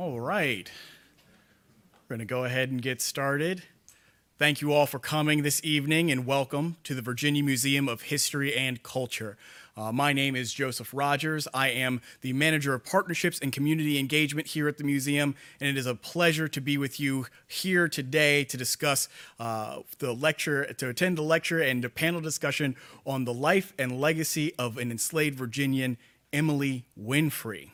All right. We're going to go ahead and get started. Thank you all for coming this evening and welcome to the Virginia Museum of History and Culture. Uh, my name is Joseph Rogers. I am the manager of partnerships and community engagement here at the museum, and it is a pleasure to be with you here today to discuss uh, the lecture, to attend the lecture and a panel discussion on the life and legacy of an enslaved Virginian, Emily Winfree.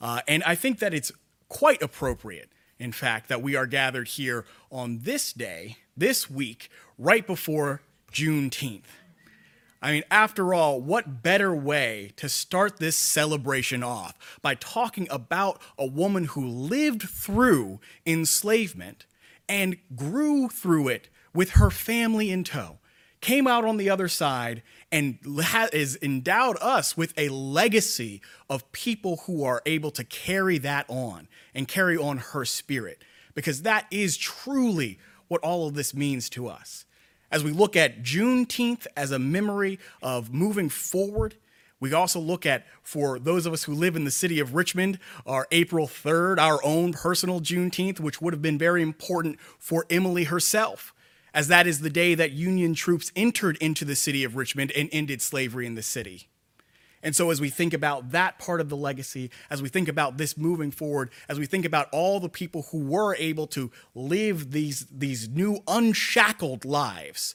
Uh, and I think that it's quite appropriate, in fact, that we are gathered here on this day, this week, right before Juneteenth. I mean, after all, what better way to start this celebration off by talking about a woman who lived through enslavement and grew through it with her family in tow, came out on the other side, and has endowed us with a legacy of people who are able to carry that on and carry on her spirit, because that is truly what all of this means to us. As we look at Juneteenth as a memory of moving forward, we also look at, for those of us who live in the city of Richmond, our April 3rd, our own personal Juneteenth, which would have been very important for Emily herself, as that is the day that Union troops entered into the city of Richmond and ended slavery in the city. And so, as we think about that part of the legacy, as we think about this moving forward, as we think about all the people who were able to live these, these new unshackled lives,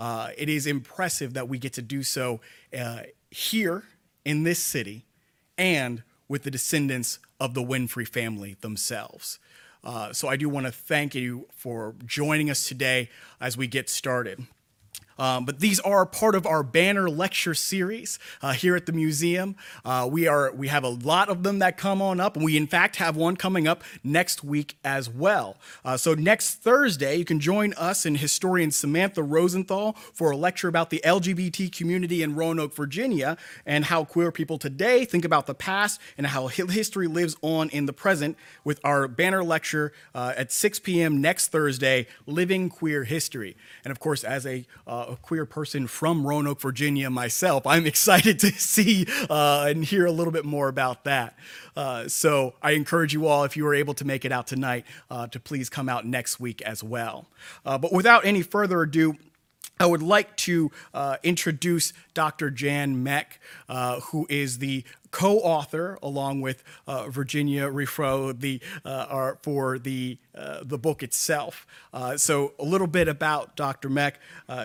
uh, it is impressive that we get to do so uh, here in this city and with the descendants of the Winfree family themselves. Uh, so, I do want to thank you for joining us today as we get started. Um, but these are part of our banner lecture series uh, here at the museum. Uh, we are we have a lot of them that come on up, we in fact have one coming up next week as well. Uh, so next Thursday, you can join us and historian Samantha Rosenthal for a lecture about the LGBT community in Roanoke, Virginia, and how queer people today think about the past and how history lives on in the present. With our banner lecture uh, at 6 p.m. next Thursday, Living Queer History, and of course, as a uh, a queer person from Roanoke, Virginia myself, I'm excited to see uh, and hear a little bit more about that. Uh, so I encourage you all, if you are able to make it out tonight, uh, to please come out next week as well. Uh, but without any further ado, I would like to uh, introduce Dr. Jan Meck, uh, who is the co-author, along with uh, Virginia Refro, the uh, for the uh, the book itself. Uh, so a little bit about Dr. Meck.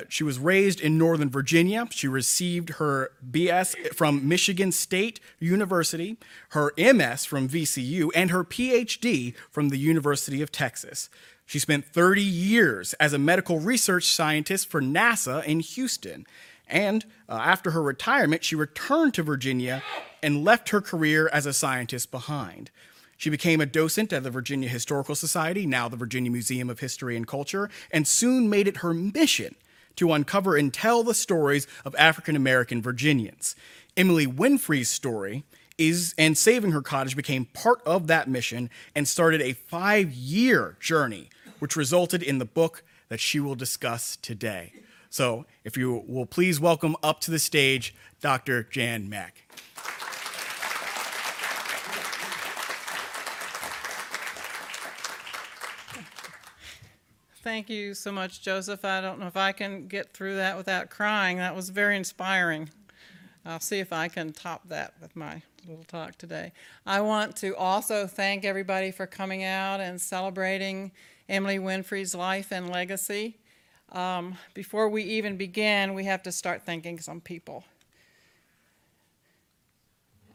she was raised in Northern Virginia. She received her BS from Michigan State University, her MS from VCU, and her PhD from the University of Texas. She spent 30 years as a medical research scientist for NASA in Houston. And uh, after her retirement, she returned to Virginia and left her career as a scientist behind. She became a docent at the Virginia Historical Society, now the Virginia Museum of History and Culture, and soon made it her mission to uncover and tell the stories of African American Virginians. Emily Winfree's story is and saving her cottage became part of that mission and started a 5-year journey which resulted in the book that she will discuss today. So, if you will please welcome up to the stage Dr. Jan Meck. Thank you so much, Joseph. I don't know if I can get through that without crying. That was very inspiring. I'll see if I can top that with my little talk today. I want to also thank everybody for coming out and celebrating Emily Winfree's life and legacy. Um, before we even begin, we have to start thanking some people.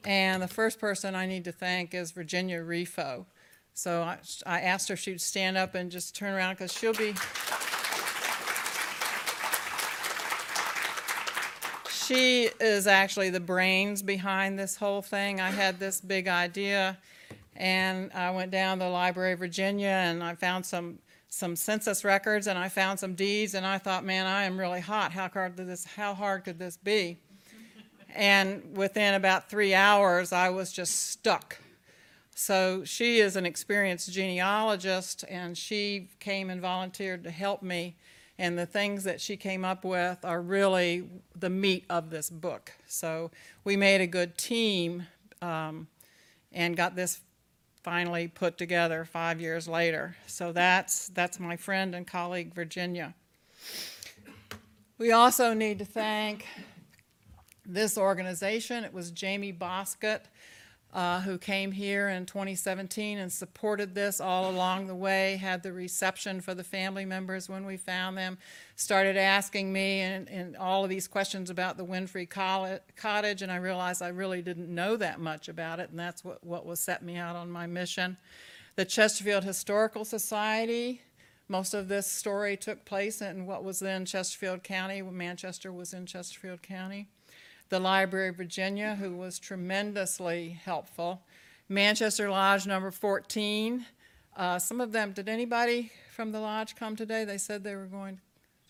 And the first person I need to thank is Virginia Refo. So I, I asked her if she'd stand up and just turn around because she'll be. she is actually the brains behind this whole thing. I had this big idea and I went down to the Library of Virginia and I found some some census records and I found some deeds and I thought, man, I am really hot. How hard could this how hard could this be? and within about three hours I was just stuck. So she is an experienced genealogist and she came and volunteered to help me. And the things that she came up with are really the meat of this book. So we made a good team um, and got this finally put together five years later. So that's, that's my friend and colleague, Virginia. We also need to thank this organization. It was Jamie Bosket uh, who came here in 2017 and supported this all along the way, had the reception for the family members when we found them, started asking me and, and all of these questions about the Winfree Cottage, and I realized I really didn't know that much about it, and that's what, what was set me out on my mission. The Chesterfield Historical Society, most of this story took place in what was then Chesterfield County, when Manchester was in Chesterfield County the Library of Virginia, who was tremendously helpful. Manchester Lodge number 14. Uh, some of them, did anybody from the lodge come today? They said they were going,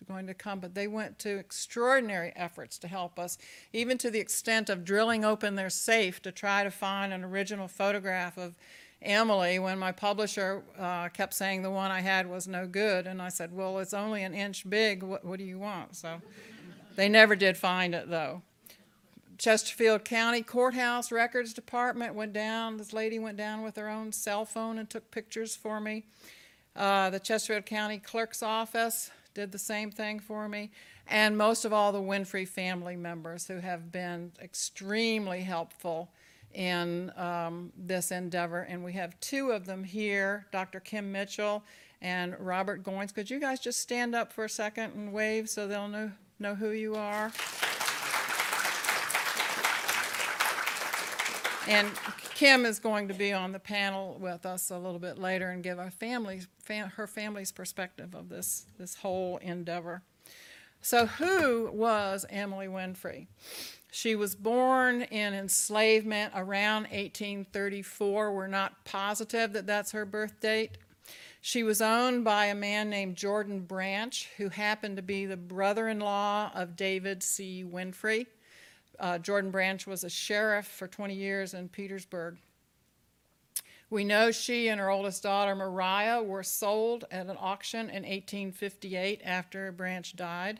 going to come, but they went to extraordinary efforts to help us, even to the extent of drilling open their safe to try to find an original photograph of Emily when my publisher uh, kept saying the one I had was no good. And I said, Well, it's only an inch big. What, what do you want? So they never did find it, though. Chesterfield County Courthouse Records Department went down. This lady went down with her own cell phone and took pictures for me. Uh, the Chesterfield County Clerk's Office did the same thing for me. And most of all, the Winfree family members who have been extremely helpful in um, this endeavor. And we have two of them here Dr. Kim Mitchell and Robert Goins. Could you guys just stand up for a second and wave so they'll know, know who you are? And Kim is going to be on the panel with us a little bit later and give our fam, her family's perspective of this, this whole endeavor. So, who was Emily Winfree? She was born in enslavement around 1834. We're not positive that that's her birth date. She was owned by a man named Jordan Branch, who happened to be the brother in law of David C. Winfree. Uh, Jordan Branch was a sheriff for 20 years in Petersburg. We know she and her oldest daughter, Mariah, were sold at an auction in 1858 after Branch died.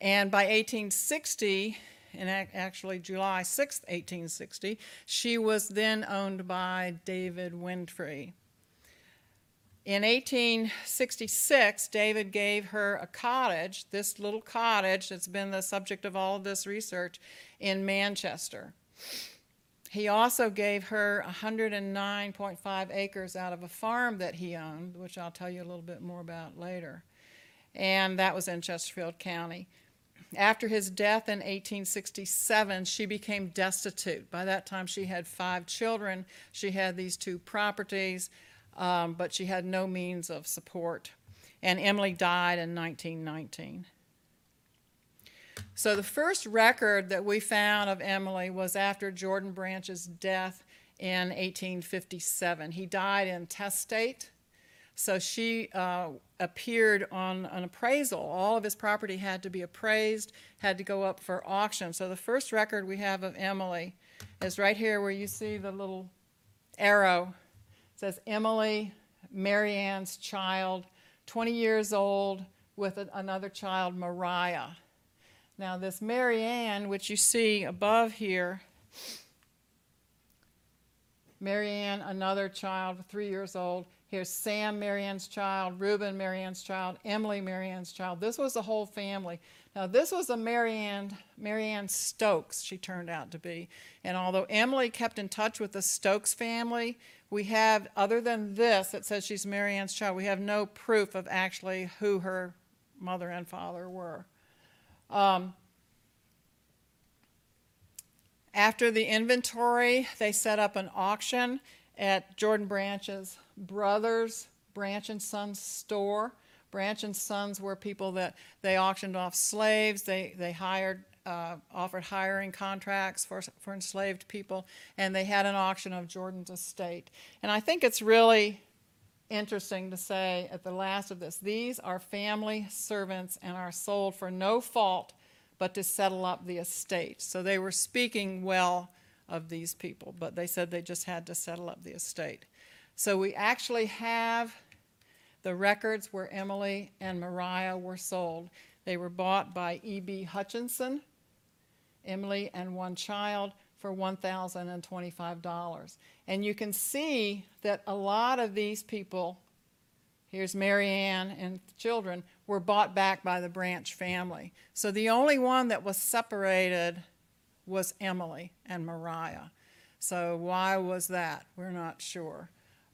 And by 1860, and actually July 6, 1860, she was then owned by David Winfree. In 1866, David gave her a cottage, this little cottage that's been the subject of all of this research in Manchester. He also gave her 109.5 acres out of a farm that he owned, which I'll tell you a little bit more about later. And that was in Chesterfield County. After his death in 1867, she became destitute. By that time, she had five children. She had these two properties um, but she had no means of support. And Emily died in 1919. So the first record that we found of Emily was after Jordan Branch's death in 1857. He died intestate. So she uh, appeared on an appraisal. All of his property had to be appraised, had to go up for auction. So the first record we have of Emily is right here where you see the little arrow says Emily, Marianne's child, 20 years old, with another child, Mariah. Now, this Marianne, which you see above here, Marianne, another child, three years old. Here's Sam, Marianne's child, Reuben, Marianne's child, Emily, Marianne's child. This was the whole family. Now, this was a Marianne, Marianne Stokes, she turned out to be. And although Emily kept in touch with the Stokes family, we have, other than this that says she's Marianne's child, we have no proof of actually who her mother and father were. Um, after the inventory, they set up an auction at Jordan Branch's brother's Branch and Sons store. Branch and Sons were people that they auctioned off slaves. They they hired uh, offered hiring contracts for, for enslaved people, and they had an auction of Jordan's estate. And I think it's really interesting to say at the last of this these are family servants and are sold for no fault but to settle up the estate. So they were speaking well of these people, but they said they just had to settle up the estate. So we actually have the records where Emily and Mariah were sold. They were bought by E.B. Hutchinson, Emily and one child, for $1,025. And you can see that a lot of these people, here's Mary Ann and children, were bought back by the Branch family. So the only one that was separated was Emily and Mariah. So why was that? We're not sure.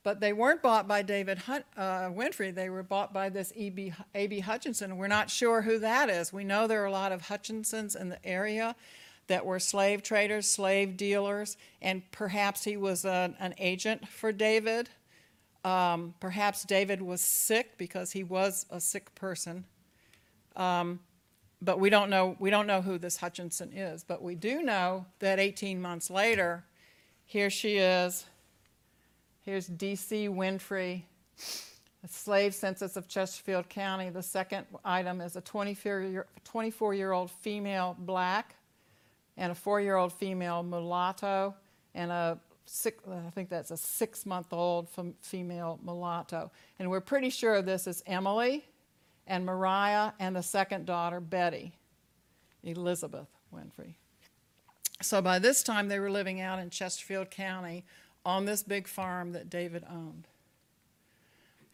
But they weren't bought by David Hun- uh, Winfree. They were bought by this E.B. A.B. Hutchinson. We're not sure who that is. We know there are a lot of Hutchinsons in the area that were slave traders, slave dealers, and perhaps he was a, an agent for David. Um, perhaps David was sick because he was a sick person. Um, but we don't know we don't know who this Hutchinson is. But we do know that 18 months later, here she is. Here's D.C. Winfree, a slave census of Chesterfield County. The second item is a 24 year old female black and a four year old female mulatto and a six, I think that's a six month old female mulatto. And we're pretty sure this is Emily and Mariah and the second daughter, Betty, Elizabeth Winfree. So by this time, they were living out in Chesterfield County on this big farm that David owned.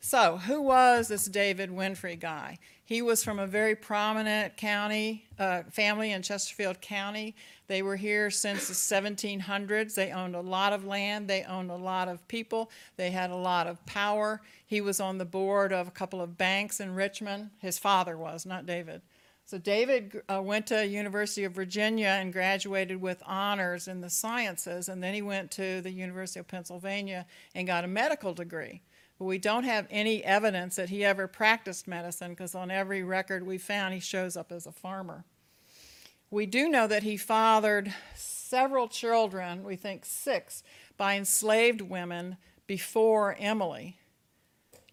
So, who was this David Winfree guy? He was from a very prominent county uh, family in Chesterfield County. They were here since the 1700s. They owned a lot of land. They owned a lot of people. They had a lot of power. He was on the board of a couple of banks in Richmond. His father was, not David. So David uh, went to University of Virginia and graduated with honors in the sciences, and then he went to the University of Pennsylvania and got a medical degree. But we don't have any evidence that he ever practiced medicine because on every record we found he shows up as a farmer. We do know that he fathered several children, we think six, by enslaved women before Emily.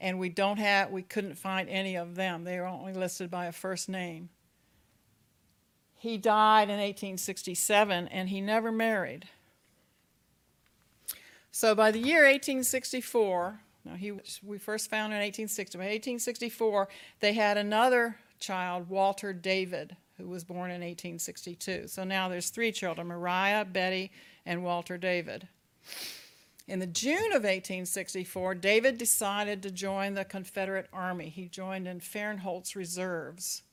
And we don't have we couldn't find any of them. They were only listed by a first name. He died in 1867 and he never married. So by the year 1864, now, he, we first found in 1860. By 1864, they had another child, Walter David, who was born in 1862. So now there's three children Mariah, Betty, and Walter David. In the June of 1864, David decided to join the Confederate Army. He joined in Farinholt's Reserves.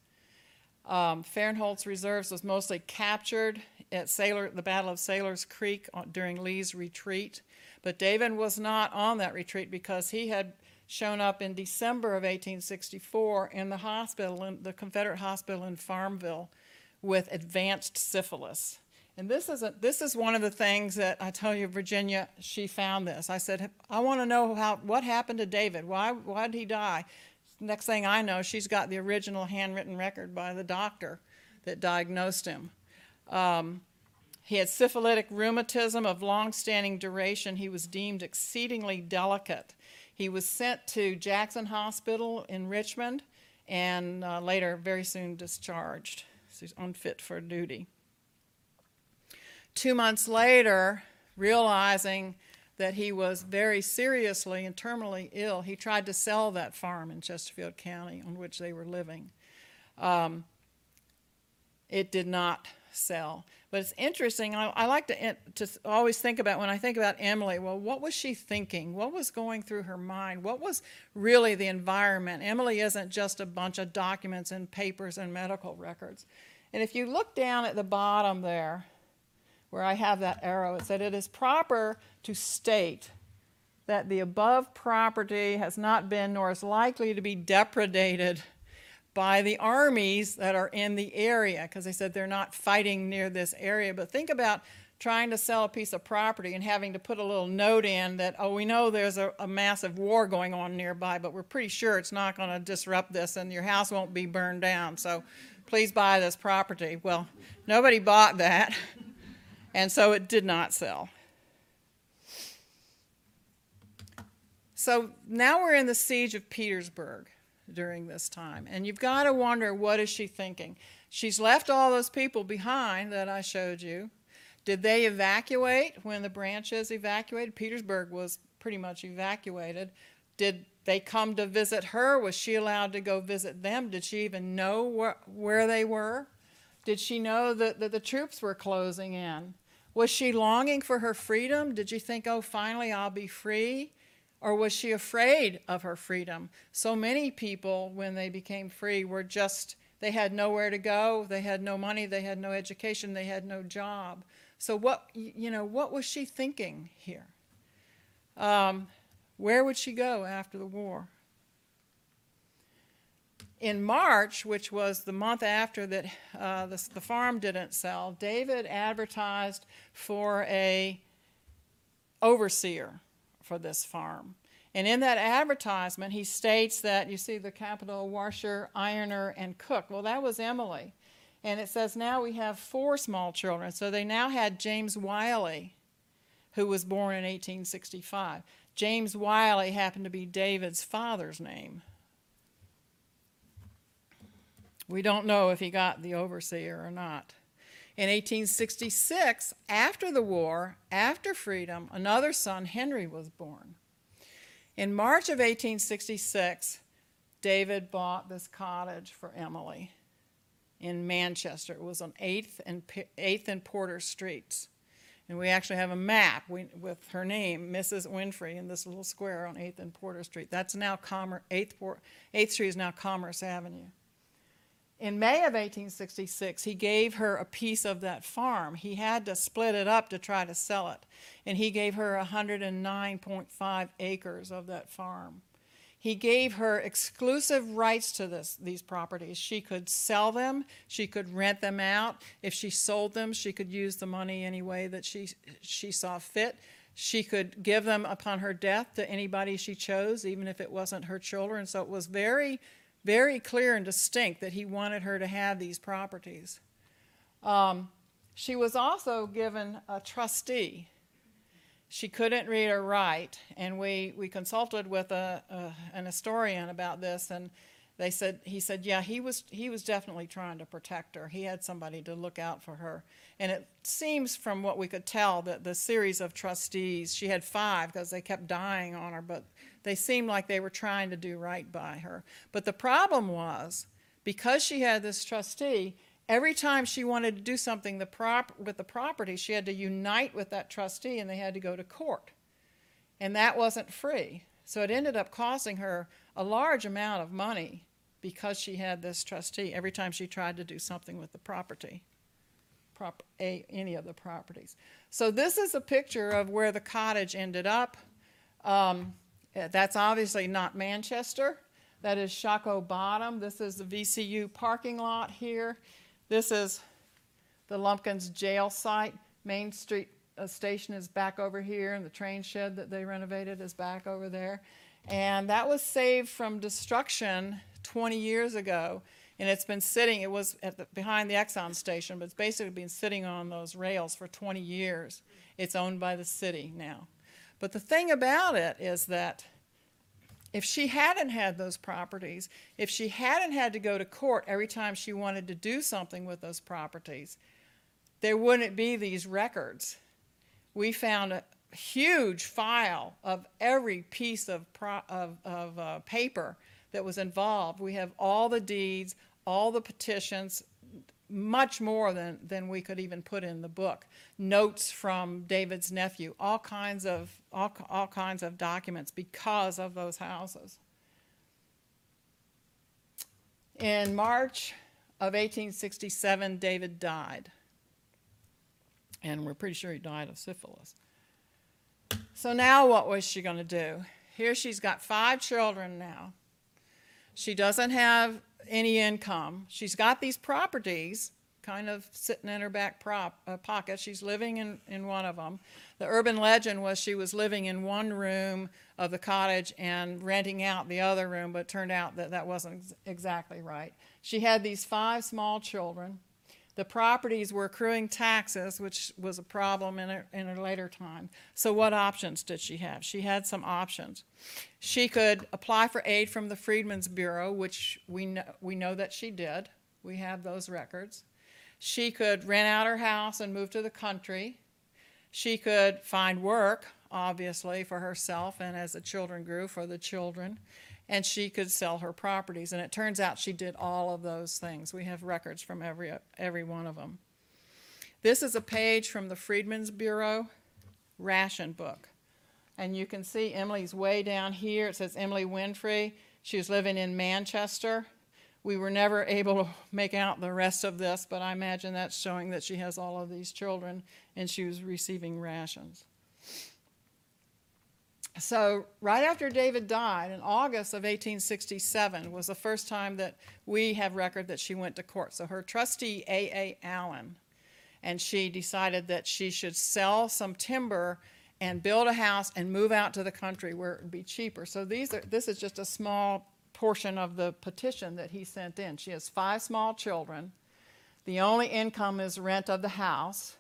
Um, Farinholt's Reserves was mostly captured at Sailor, the Battle of Sailor's Creek during Lee's retreat. But David was not on that retreat because he had shown up in December of 1864 in the hospital, in the Confederate hospital in Farmville, with advanced syphilis. And this is, a, this is one of the things that I tell you, Virginia, she found this. I said, I want to know how, what happened to David. Why, why did he die? Next thing I know, she's got the original handwritten record by the doctor that diagnosed him. Um, he had syphilitic rheumatism of long-standing duration. He was deemed exceedingly delicate. He was sent to Jackson Hospital in Richmond and uh, later, very soon, discharged. So he's unfit for duty. Two months later, realizing that he was very seriously and terminally ill, he tried to sell that farm in Chesterfield County on which they were living. Um, it did not sell. But it's interesting. I, I like to, to always think about when I think about Emily, well, what was she thinking? What was going through her mind? What was really the environment? Emily isn't just a bunch of documents and papers and medical records. And if you look down at the bottom there, where I have that arrow, it said it is proper to state that the above property has not been nor is likely to be depredated by the armies that are in the area because they said they're not fighting near this area. But think about trying to sell a piece of property and having to put a little note in that, oh, we know there's a, a massive war going on nearby, but we're pretty sure it's not going to disrupt this and your house won't be burned down. So please buy this property. Well, nobody bought that, and so it did not sell. So now we're in the siege of Petersburg during this time. And you've got to wonder what is she thinking? She's left all those people behind that I showed you. Did they evacuate when the branches evacuated? Petersburg was pretty much evacuated. Did they come to visit her? Was she allowed to go visit them? Did she even know where, where they were? Did she know that, that the troops were closing in? Was she longing for her freedom? Did you think, oh, finally I'll be free? Or was she afraid of her freedom? So many people, when they became free, were just, they had nowhere to go, they had no money, they had no education, they had no job. So, what, you know, what was she thinking here? Um, where would she go after the war? In March, which was the month after that uh, the, the farm didn't sell, David advertised for a overseer for this farm. And in that advertisement, he states that you see the capital washer, ironer, and cook. Well, that was Emily. And it says now we have four small children. So they now had James Wiley, who was born in 1865. James Wiley happened to be David's father's name. We don't know if he got the overseer or not. In 1866, after the war, after freedom, another son, Henry, was born. In March of 1866, David bought this cottage for Emily in Manchester. It was on 8th and, P- 8th and Porter Streets. And we actually have a map with her name, Mrs. Winfree, in this little square on 8th and Porter Street. That's now Commerce, 8th, 8th Street is now Commerce Avenue. In May of 1866, he gave her a piece of that farm. He had to split it up to try to sell it. And he gave her 109.5 acres of that farm. He gave her exclusive rights to this, these properties. She could sell them, she could rent them out. If she sold them, she could use the money any way that she, she saw fit. She could give them upon her death to anybody she chose, even if it wasn't her children. So it was very very clear and distinct that he wanted her to have these properties. Um, she was also given a trustee. She couldn't read or write, and we, we consulted with a, a, an historian about this, and they said he said yeah he was he was definitely trying to protect her. He had somebody to look out for her, and it seems from what we could tell that the series of trustees she had five because they kept dying on her, but they seemed like they were trying to do right by her. But the problem was, because she had this trustee, every time she wanted to do something the prop- with the property, she had to unite with that trustee and they had to go to court. And that wasn't free. So it ended up costing her a large amount of money because she had this trustee every time she tried to do something with the property, prop- a, any of the properties. So this is a picture of where the cottage ended up. Um, uh, that's obviously not Manchester. That is Shockoe Bottom. This is the VCU parking lot here. This is the Lumpkins jail site. Main Street uh, station is back over here, and the train shed that they renovated is back over there. And that was saved from destruction 20 years ago. And it's been sitting, it was at the, behind the Exxon station, but it's basically been sitting on those rails for 20 years. It's owned by the city now. But the thing about it is that if she hadn't had those properties, if she hadn't had to go to court every time she wanted to do something with those properties, there wouldn't be these records. We found a huge file of every piece of, pro- of, of uh, paper that was involved. We have all the deeds, all the petitions, much more than, than we could even put in the book. Notes from David's nephew, all kinds of all, all kinds of documents because of those houses. In March of 1867, David died. And we're pretty sure he died of syphilis. So now what was she going to do? Here she's got five children now. She doesn't have any income. She's got these properties kind of sitting in her back prop, uh, pocket. She's living in, in one of them. The urban legend was she was living in one room of the cottage and renting out the other room, but it turned out that that wasn't ex- exactly right. She had these five small children. The properties were accruing taxes, which was a problem in her, in her later time. So, what options did she have? She had some options. She could apply for aid from the Freedmen's Bureau, which we know, we know that she did. We have those records. She could rent out her house and move to the country. She could find work, obviously, for herself and as the children grew, for the children. And she could sell her properties. And it turns out she did all of those things. We have records from every, every one of them. This is a page from the Freedmen's Bureau ration book. And you can see Emily's way down here. It says Emily Winfree. She was living in Manchester. We were never able to make out the rest of this, but I imagine that's showing that she has all of these children and she was receiving rations. So, right after David died, in August of 1867, was the first time that we have record that she went to court. So, her trustee, A.A. Allen, and she decided that she should sell some timber and build a house and move out to the country where it would be cheaper. So, these are, this is just a small portion of the petition that he sent in. She has five small children. The only income is rent of the house,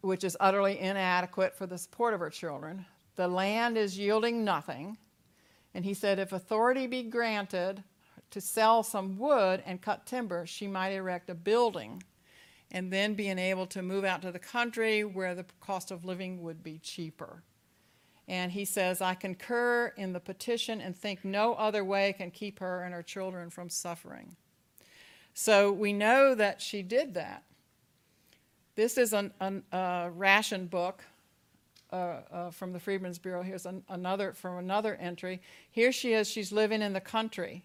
which is utterly inadequate for the support of her children. The land is yielding nothing. And he said, if authority be granted to sell some wood and cut timber, she might erect a building and then being able to move out to the country where the cost of living would be cheaper. And he says, I concur in the petition and think no other way can keep her and her children from suffering. So we know that she did that. This is an, an, a ration book uh, uh, from the Freedmen's Bureau. Here's an, another from another entry. Here she is. She's living in the country.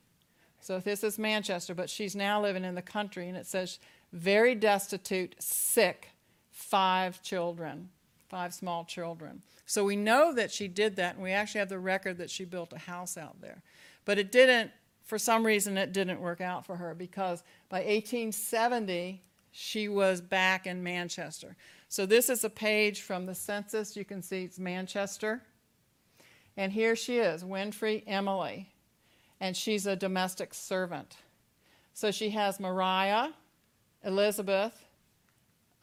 So this is Manchester, but she's now living in the country, and it says very destitute, sick, five children, five small children. So we know that she did that, and we actually have the record that she built a house out there. But it didn't, for some reason, it didn't work out for her because by 1870, she was back in Manchester. So this is a page from the census. You can see it's Manchester. And here she is, Winfree Emily. And she's a domestic servant. So she has Mariah, Elizabeth,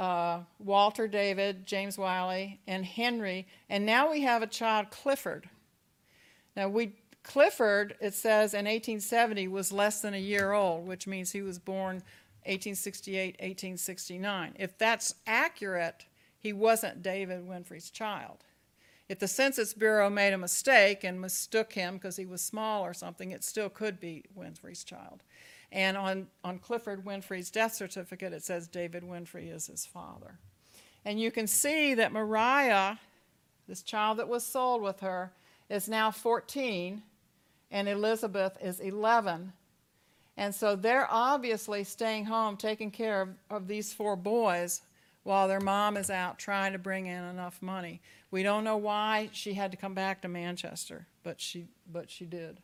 uh, Walter David, James Wiley, and Henry. And now we have a child, Clifford. Now we Clifford, it says in 1870, was less than a year old, which means he was born 1868, 1869. If that's accurate, he wasn't David Winfree's child. If the Census Bureau made a mistake and mistook him because he was small or something, it still could be Winfree's child. And on, on Clifford Winfree's death certificate, it says David Winfree is his father. And you can see that Mariah, this child that was sold with her, is now 14, and Elizabeth is 11. And so they're obviously staying home, taking care of, of these four boys while their mom is out trying to bring in enough money. We don't know why she had to come back to Manchester, but she, but she did.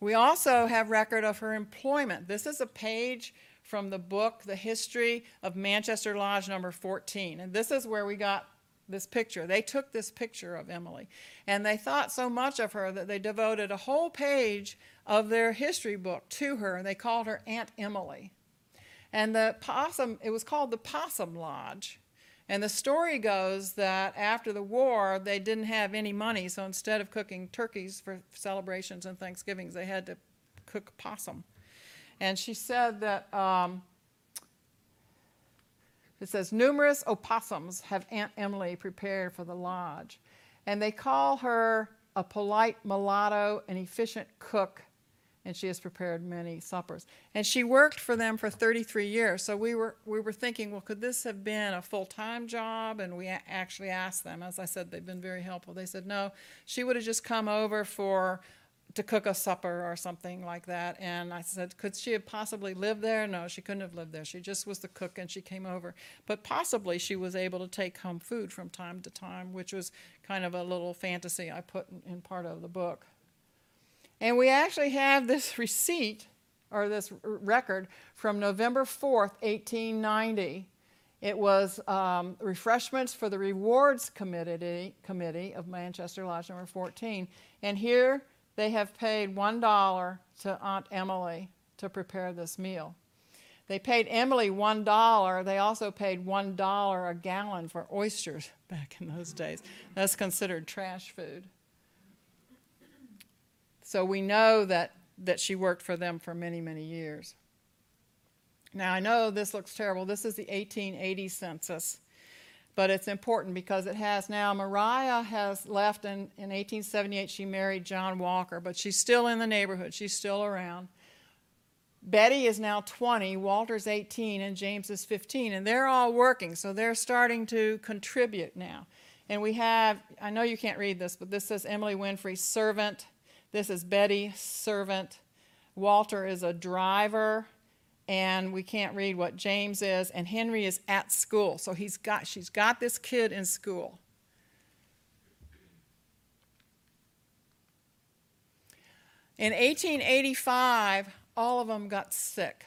We also have record of her employment. This is a page from the book, The History of Manchester Lodge number 14. And this is where we got this picture. They took this picture of Emily. And they thought so much of her that they devoted a whole page of their history book to her, and they called her Aunt Emily. And the possum, it was called the Possum Lodge. And the story goes that after the war, they didn't have any money, so instead of cooking turkeys for celebrations and Thanksgivings, they had to cook possum. And she said that um, it says, numerous opossums have Aunt Emily prepared for the lodge. And they call her a polite mulatto, an efficient cook, and she has prepared many suppers. And she worked for them for 33 years. So we were we were thinking, well, could this have been a full-time job? And we actually asked them. As I said, they've been very helpful. They said no, she would have just come over for to cook a supper or something like that. And I said, could she have possibly lived there? No, she couldn't have lived there. She just was the cook and she came over. But possibly she was able to take home food from time to time, which was kind of a little fantasy I put in, in part of the book. And we actually have this receipt or this record from November 4th, 1890. It was um, refreshments for the rewards committee, committee of Manchester Lodge number 14. And here they have paid $1 to Aunt Emily to prepare this meal. They paid Emily $1. They also paid $1 a gallon for oysters back in those days. That's considered trash food. So we know that, that she worked for them for many, many years. Now, I know this looks terrible. This is the 1880 census, but it's important because it has now, Mariah has left in, in 1878. She married John Walker, but she's still in the neighborhood. She's still around. Betty is now 20, Walter's 18, and James is 15, and they're all working, so they're starting to contribute now. And we have, I know you can't read this, but this says Emily Winfree, servant. This is Betty, servant. Walter is a driver, and we can't read what James is, and Henry is at school. So he's got, she's got this kid in school. In 1885, all of them got sick.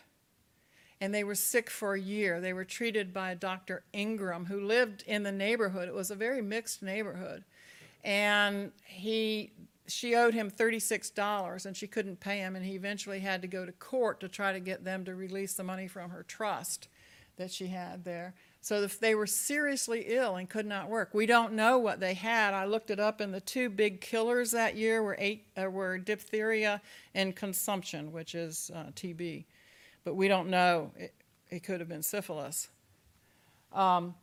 And they were sick for a year. They were treated by Dr. Ingram, who lived in the neighborhood. It was a very mixed neighborhood. And he, she owed him $36 and she couldn't pay him. And he eventually had to go to court to try to get them to release the money from her trust that she had there. So if they were seriously ill and could not work. We don't know what they had. I looked it up, and the two big killers that year were, eight, uh, were diphtheria and consumption, which is uh, TB. But we don't know. It, it could have been syphilis. Um,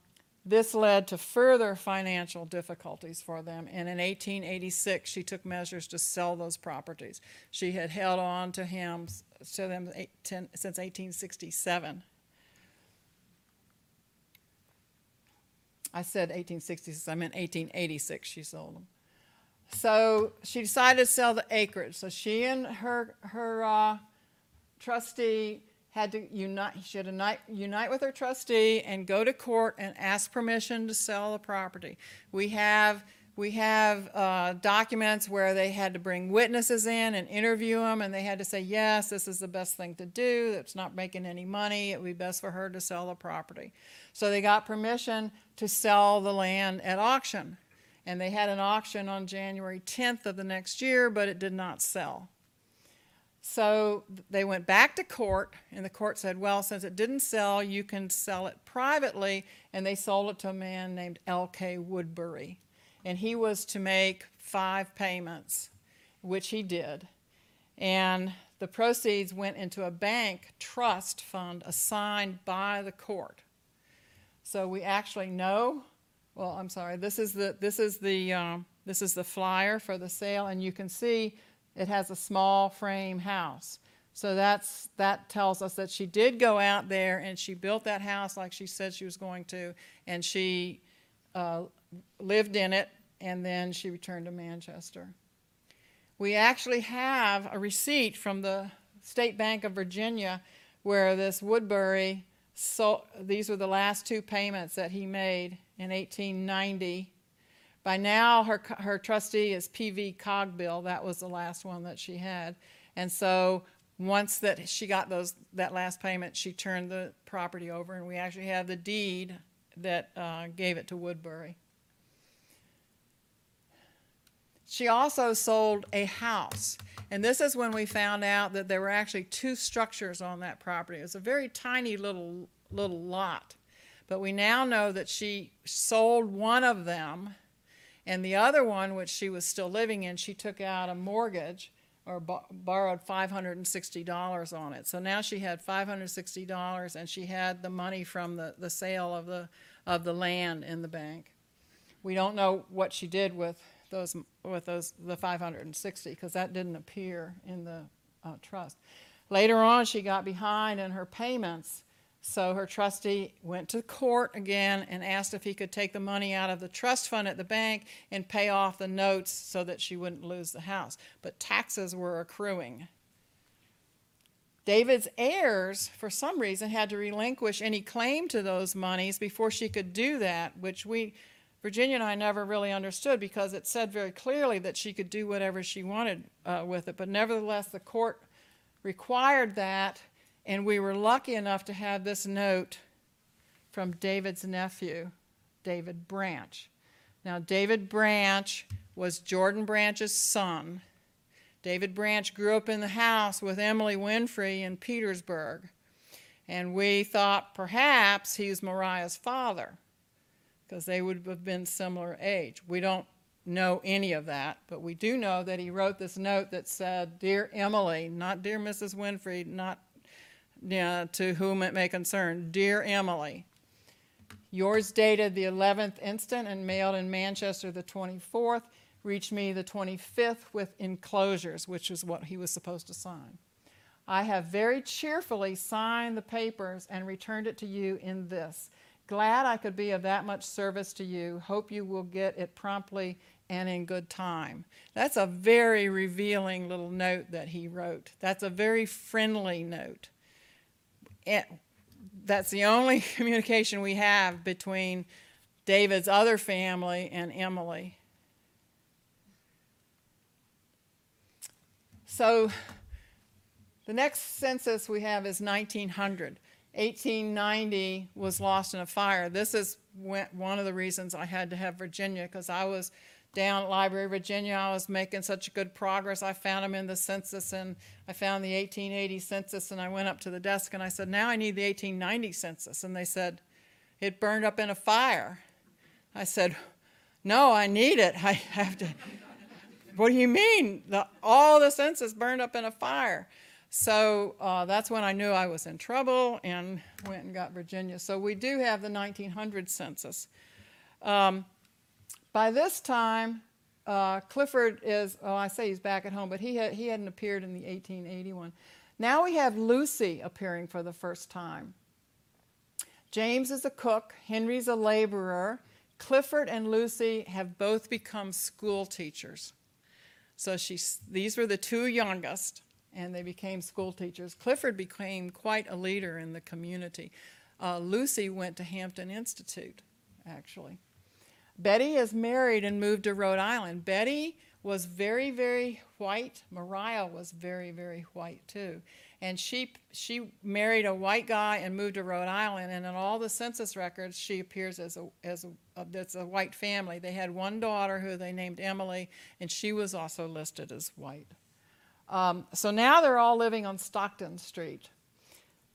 this led to further financial difficulties for them, and in 1886 she took measures to sell those properties. She had held on to him to them eight, ten, since 1867. I said 1866, I meant 1886 she sold them. So she decided to sell the acreage. So she and her, her uh, trustee had to unite, to unite, unite with her trustee and go to court and ask permission to sell the property. We have, we have uh, documents where they had to bring witnesses in and interview them, and they had to say, yes, this is the best thing to do, it's not making any money, it would be best for her to sell the property. So they got permission to sell the land at auction. And they had an auction on January 10th of the next year, but it did not sell. So they went back to court, and the court said, well, since it didn't sell, you can sell it privately. And they sold it to a man named L.K. Woodbury. And he was to make five payments, which he did. And the proceeds went into a bank trust fund assigned by the court. So we actually know, well, I'm sorry, this is the, this is the, um, this is the flyer for the sale, and you can see it has a small frame house. So that's, that tells us that she did go out there and she built that house like she said she was going to, and she uh, lived in it, and then she returned to Manchester. We actually have a receipt from the State Bank of Virginia where this Woodbury so these were the last two payments that he made in 1890. By now, her, her trustee is PV Cogbill. That was the last one that she had. And so once that she got those, that last payment, she turned the property over, and we actually have the deed that uh, gave it to Woodbury. She also sold a house. And this is when we found out that there were actually two structures on that property. It was a very tiny little, little lot. But we now know that she sold one of them, and the other one, which she was still living in, she took out a mortgage or bo- borrowed $560 on it. So now she had $560 and she had the money from the, the sale of the, of the land in the bank. We don't know what she did with those, with those, the 560, because that didn't appear in the uh, trust. Later on, she got behind in her payments, so her trustee went to court again and asked if he could take the money out of the trust fund at the bank and pay off the notes so that she wouldn't lose the house. But taxes were accruing. David's heirs, for some reason, had to relinquish any claim to those monies before she could do that, which we, Virginia and I never really understood because it said very clearly that she could do whatever she wanted uh, with it. But nevertheless, the court required that, and we were lucky enough to have this note from David's nephew, David Branch. Now, David Branch was Jordan Branch's son. David Branch grew up in the house with Emily Winfree in Petersburg, and we thought perhaps he was Mariah's father because they would have been similar age. We don't know any of that, but we do know that he wrote this note that said, Dear Emily, not Dear Mrs. Winfree, not to whom it may concern, Dear Emily, yours dated the 11th instant and mailed in Manchester the 24th, reached me the 25th with enclosures, which is what he was supposed to sign. I have very cheerfully signed the papers and returned it to you in this. Glad I could be of that much service to you. Hope you will get it promptly and in good time. That's a very revealing little note that he wrote. That's a very friendly note. That's the only communication we have between David's other family and Emily. So the next census we have is 1900. 1890 was lost in a fire. This is one of the reasons I had to have Virginia because I was down at Library, of Virginia. I was making such good progress. I found them in the census and I found the 1880 census and I went up to the desk and I said, Now I need the 1890 census. And they said, It burned up in a fire. I said, No, I need it. I have to. What do you mean? The, all the census burned up in a fire. So uh, that's when I knew I was in trouble and went and got Virginia. So we do have the 1900 census. Um, by this time, uh, Clifford is, oh, I say he's back at home, but he, had, he hadn't appeared in the 1881. Now we have Lucy appearing for the first time. James is a cook, Henry's a laborer. Clifford and Lucy have both become school teachers. So she's, these were the two youngest, and they became school teachers. Clifford became quite a leader in the community. Uh, Lucy went to Hampton Institute, actually. Betty is married and moved to Rhode Island. Betty was very, very white. Mariah was very, very white too. And she, she married a white guy and moved to Rhode Island. And in all the census records, she appears as a, as a, that's a white family. They had one daughter who they named Emily, and she was also listed as white. Um, so now they're all living on Stockton Street.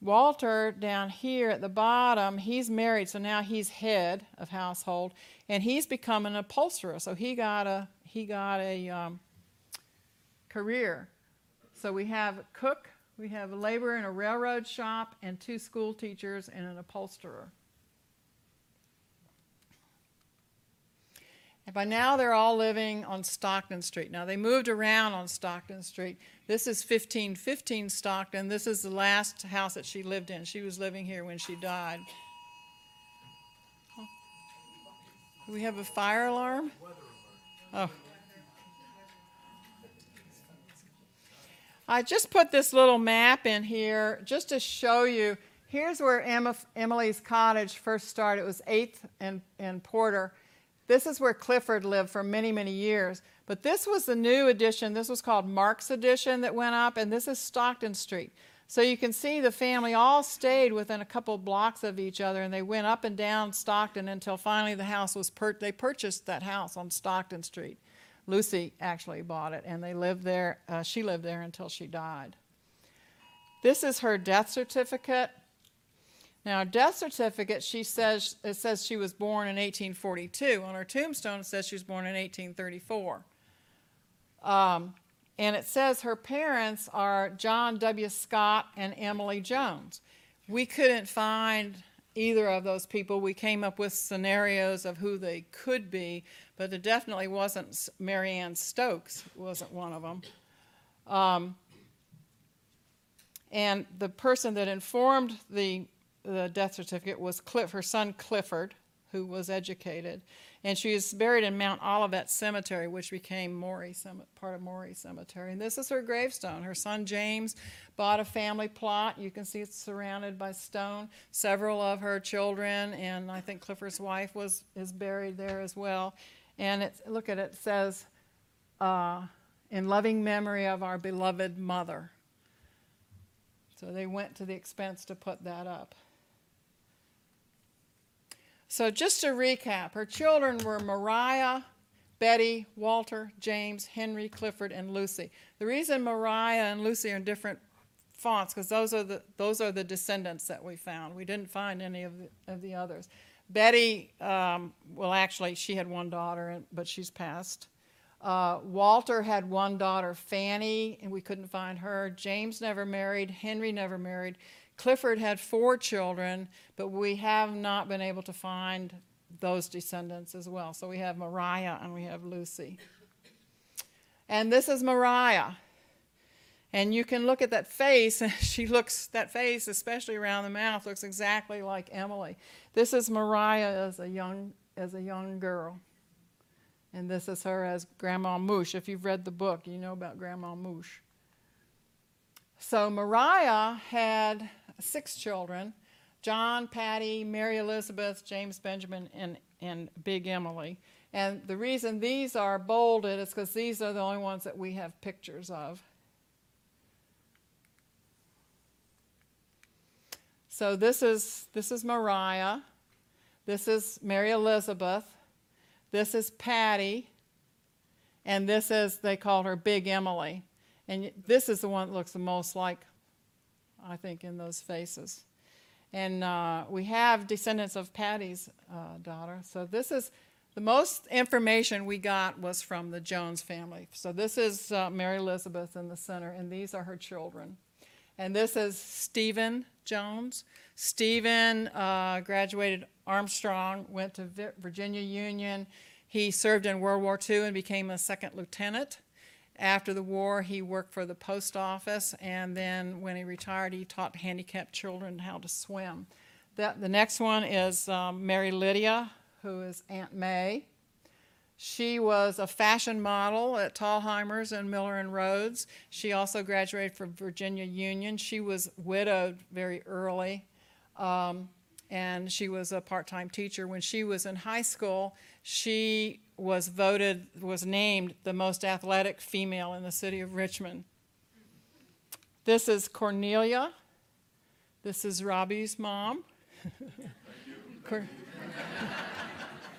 Walter down here at the bottom, he's married, so now he's head of household, and he's become an upholsterer. So he got a he got a um, career. So we have a cook, we have a laborer in a railroad shop, and two school teachers and an upholsterer. And by now they're all living on Stockton Street. Now they moved around on Stockton Street. This is 1515 Stockton. This is the last house that she lived in. She was living here when she died. Do we have a fire alarm? Oh. I just put this little map in here just to show you. Here's where Emma, Emily's cottage first started. It was 8th and, and Porter. This is where Clifford lived for many, many years. But this was the new addition. This was called Mark's Addition that went up, and this is Stockton Street. So you can see the family all stayed within a couple blocks of each other, and they went up and down Stockton until finally the house was per- they purchased that house on Stockton Street. Lucy actually bought it, and they lived there. Uh, she lived there until she died. This is her death certificate. Now, death certificate, she says it says she was born in 1842. On her tombstone, it says she was born in 1834. Um, and it says her parents are John W. Scott and Emily Jones. We couldn't find either of those people. We came up with scenarios of who they could be, but it definitely wasn't Marianne Stokes, wasn't one of them. Um, and the person that informed the, the death certificate was Cliff, her son Clifford, who was educated. And she is buried in Mount Olivet Cemetery, which became Maury, part of Maury Cemetery. And this is her gravestone. Her son James bought a family plot. You can see it's surrounded by stone. Several of her children, and I think Clifford's wife was is buried there as well. And look at it, it says, uh, "In loving memory of our beloved mother." So they went to the expense to put that up. So, just to recap, her children were Mariah, Betty, Walter, James, Henry, Clifford, and Lucy. The reason Mariah and Lucy are in different fonts because those are the those are the descendants that we found. We didn't find any of the, of the others. Betty, um, well, actually, she had one daughter, but she's passed. Uh, Walter had one daughter, Fanny, and we couldn't find her. James never married. Henry never married. Clifford had four children, but we have not been able to find those descendants as well. So we have Mariah and we have Lucy. And this is Mariah. And you can look at that face, and she looks, that face, especially around the mouth, looks exactly like Emily. This is Mariah as a young, as a young girl. And this is her as Grandma Moosh. If you've read the book, you know about Grandma Moosh. So Mariah had six children John, Patty, Mary Elizabeth, James Benjamin, and, and Big Emily. And the reason these are bolded is because these are the only ones that we have pictures of. So this is this is Mariah. This is Mary Elizabeth. This is Patty. And this is they called her Big Emily. And this is the one that looks the most like I think in those faces. And uh, we have descendants of Patty's uh, daughter. So this is the most information we got was from the Jones family. So this is uh, Mary Elizabeth in the center, and these are her children. And this is Stephen Jones. Stephen uh, graduated Armstrong, went to Virginia Union. He served in World War II and became a second lieutenant. After the war, he worked for the post office, and then when he retired, he taught handicapped children how to swim. The next one is um, Mary Lydia, who is Aunt May. She was a fashion model at Thalhimers and Miller and Rhodes. She also graduated from Virginia Union. She was widowed very early, um, and she was a part-time teacher. When she was in high school, she was voted, was named the most athletic female in the city of Richmond. This is Cornelia. This is Robbie's mom. Cor-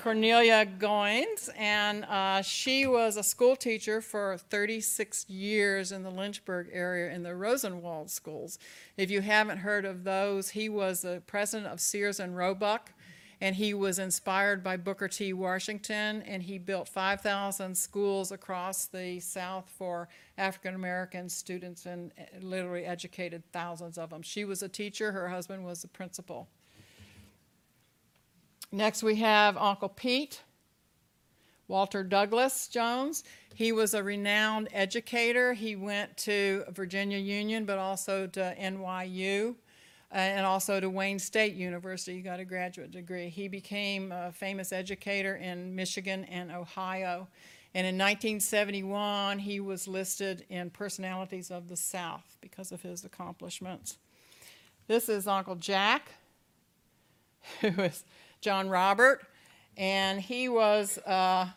Cornelia Goins, and uh, she was a school teacher for 36 years in the Lynchburg area in the Rosenwald schools. If you haven't heard of those, he was the president of Sears and Roebuck, and he was inspired by Booker T. Washington, and he built 5,000 schools across the South for African American students and uh, literally educated thousands of them. She was a teacher, her husband was the principal. Next, we have Uncle Pete, Walter Douglas Jones. He was a renowned educator. He went to Virginia Union, but also to NYU and also to Wayne State University. He got a graduate degree. He became a famous educator in Michigan and Ohio. And in 1971, he was listed in Personalities of the South because of his accomplishments. This is Uncle Jack, who is John Robert, and he was uh,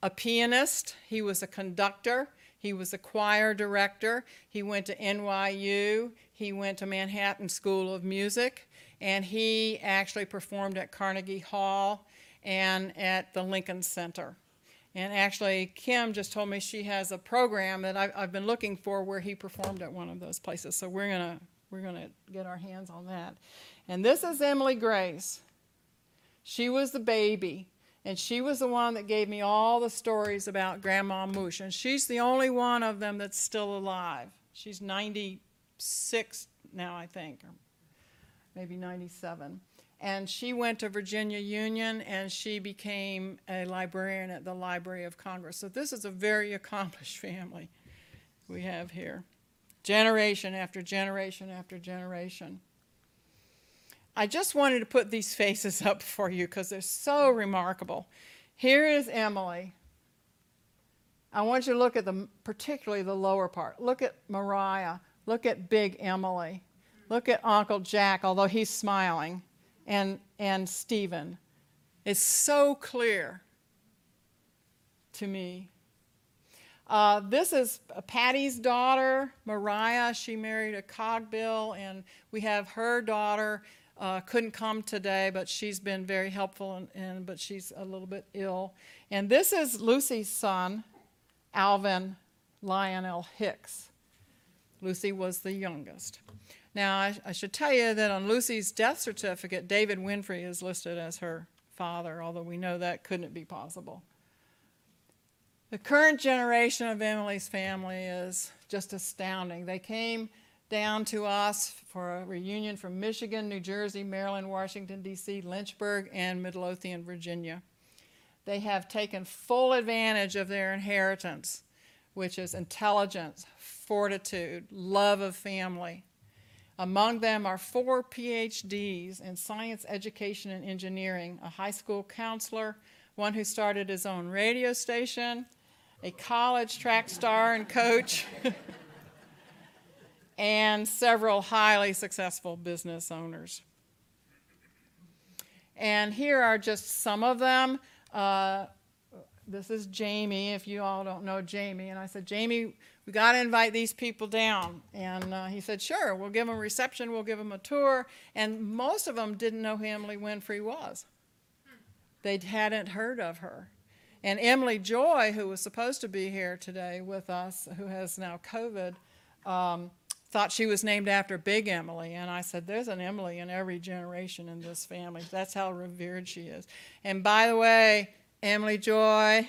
a pianist, he was a conductor, he was a choir director, he went to NYU, he went to Manhattan School of Music, and he actually performed at Carnegie Hall and at the Lincoln Center. And actually, Kim just told me she has a program that I've, I've been looking for where he performed at one of those places. So we're gonna we're gonna get our hands on that. And this is Emily Grace. She was the baby, and she was the one that gave me all the stories about Grandma Moosh. And she's the only one of them that's still alive. She's 96 now, I think, or maybe 97. And she went to Virginia Union and she became a librarian at the Library of Congress. So this is a very accomplished family we have here. Generation after generation after generation. I just wanted to put these faces up for you because they're so remarkable. Here is Emily. I want you to look at the particularly the lower part. Look at Mariah. Look at Big Emily. Look at Uncle Jack, although he's smiling, and and Stephen. It's so clear to me. Uh, this is Patty's daughter, Mariah. She married a Cogbill, and we have her daughter. Uh, couldn't come today, but she's been very helpful, and, and but she's a little bit ill. And this is Lucy's son, Alvin Lionel Hicks. Lucy was the youngest. Now, I, I should tell you that on Lucy's death certificate, David Winfree is listed as her father, although we know that couldn't be possible. The current generation of Emily's family is just astounding. They came down to us for a reunion from Michigan, New Jersey, Maryland, Washington, D.C., Lynchburg, and Midlothian, Virginia. They have taken full advantage of their inheritance, which is intelligence, fortitude, love of family. Among them are four PhDs in science, education, and engineering, a high school counselor, one who started his own radio station, a college track star and coach, and several highly successful business owners. And here are just some of them. Uh, this is Jamie, if you all don't know Jamie. And I said, Jamie, we got to invite these people down. And uh, he said, sure, we'll give them a reception, we'll give them a tour. And most of them didn't know who Emily Winfree was, they hadn't heard of her. And Emily Joy, who was supposed to be here today with us, who has now COVID, um, thought she was named after Big Emily. And I said, There's an Emily in every generation in this family. That's how revered she is. And by the way, Emily Joy,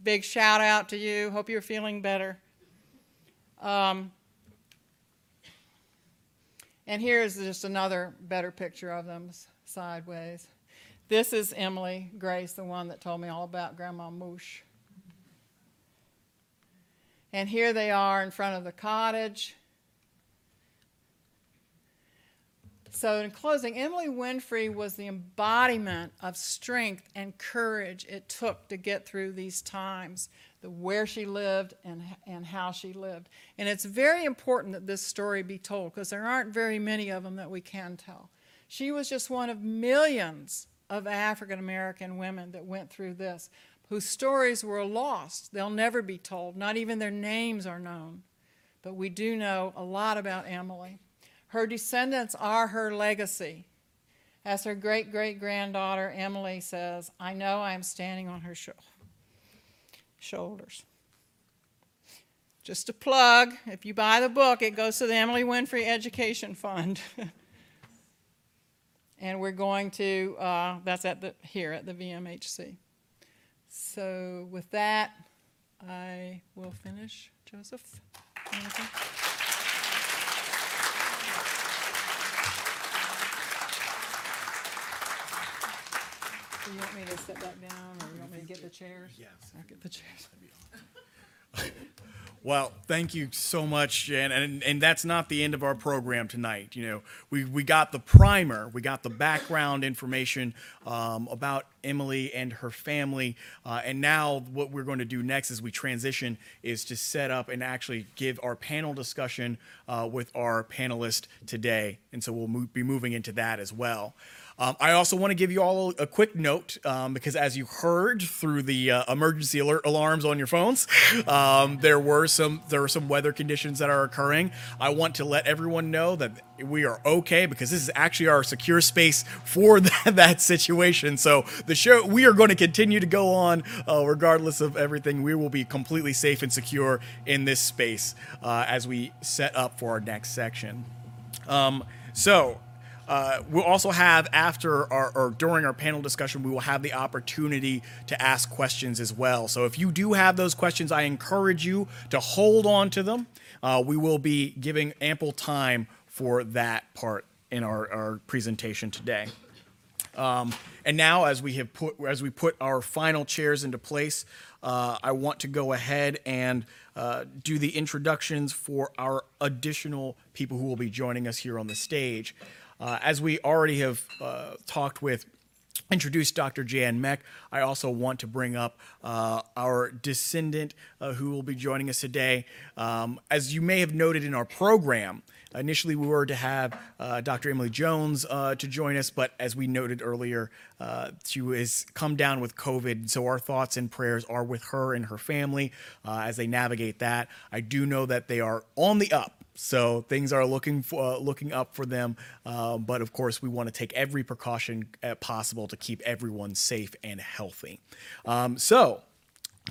big shout out to you. Hope you're feeling better. Um, and here's just another better picture of them sideways. This is Emily Grace, the one that told me all about Grandma Moosh. And here they are in front of the cottage. So, in closing, Emily Winfree was the embodiment of strength and courage it took to get through these times, the where she lived and, and how she lived. And it's very important that this story be told because there aren't very many of them that we can tell. She was just one of millions of African American women that went through this, whose stories were lost. They'll never be told, not even their names are known. But we do know a lot about Emily. Her descendants are her legacy. As her great great granddaughter Emily says, I know I am standing on her sho- shoulders. Just a plug if you buy the book, it goes to the Emily Winfree Education Fund. and we're going to, uh, that's at the, here at the VMHC. So, with that, I will finish. Joseph? anything? You want me to sit back down, or you want me to get the chairs? Yes. I'll get the chairs. Well, thank you so much, Jen. And, and that's not the end of our program tonight. You know, we, we got the primer, we got the background information um, about Emily and her family. Uh, and now, what we're going to do next as we transition is to set up and actually give our panel discussion uh, with our panelist today. And so we'll mo- be moving into that as well. Um, I also want to give you all a quick note um, because, as you heard through the uh, emergency alert alarms on your phones, um, there were some there are some weather conditions that are occurring. I want to let everyone know that we are okay because this is actually our secure space for that, that situation. So the show we are going to continue to go on uh, regardless of everything. We will be completely safe and secure in this space uh, as we set up for our next section. Um, so uh, we'll also have after our, or during our panel discussion, we will have the opportunity to ask questions as well. So if you do have those questions, I encourage you to hold on to them. Uh, we will be giving ample time for that part in our, our presentation today. Um, and now, as we have put as we put our final chairs into place, uh, I want to go ahead and uh, do the introductions for our additional people who will be joining us here on the stage. Uh, as we already have uh, talked with introduced Dr. Jan Meck. I also want to bring up uh, our descendant uh, who will be joining us today. Um, as you may have noted in our program, initially we were to have uh, Dr. Emily Jones uh, to join us, but as we noted earlier, uh, she has come down with COVID. So our thoughts and prayers are with her and her family uh, as they navigate that. I do know that they are on the up. So things are looking for, uh, looking up for them, uh, but of course we want to take every precaution uh, possible to keep everyone safe and healthy. Um, so.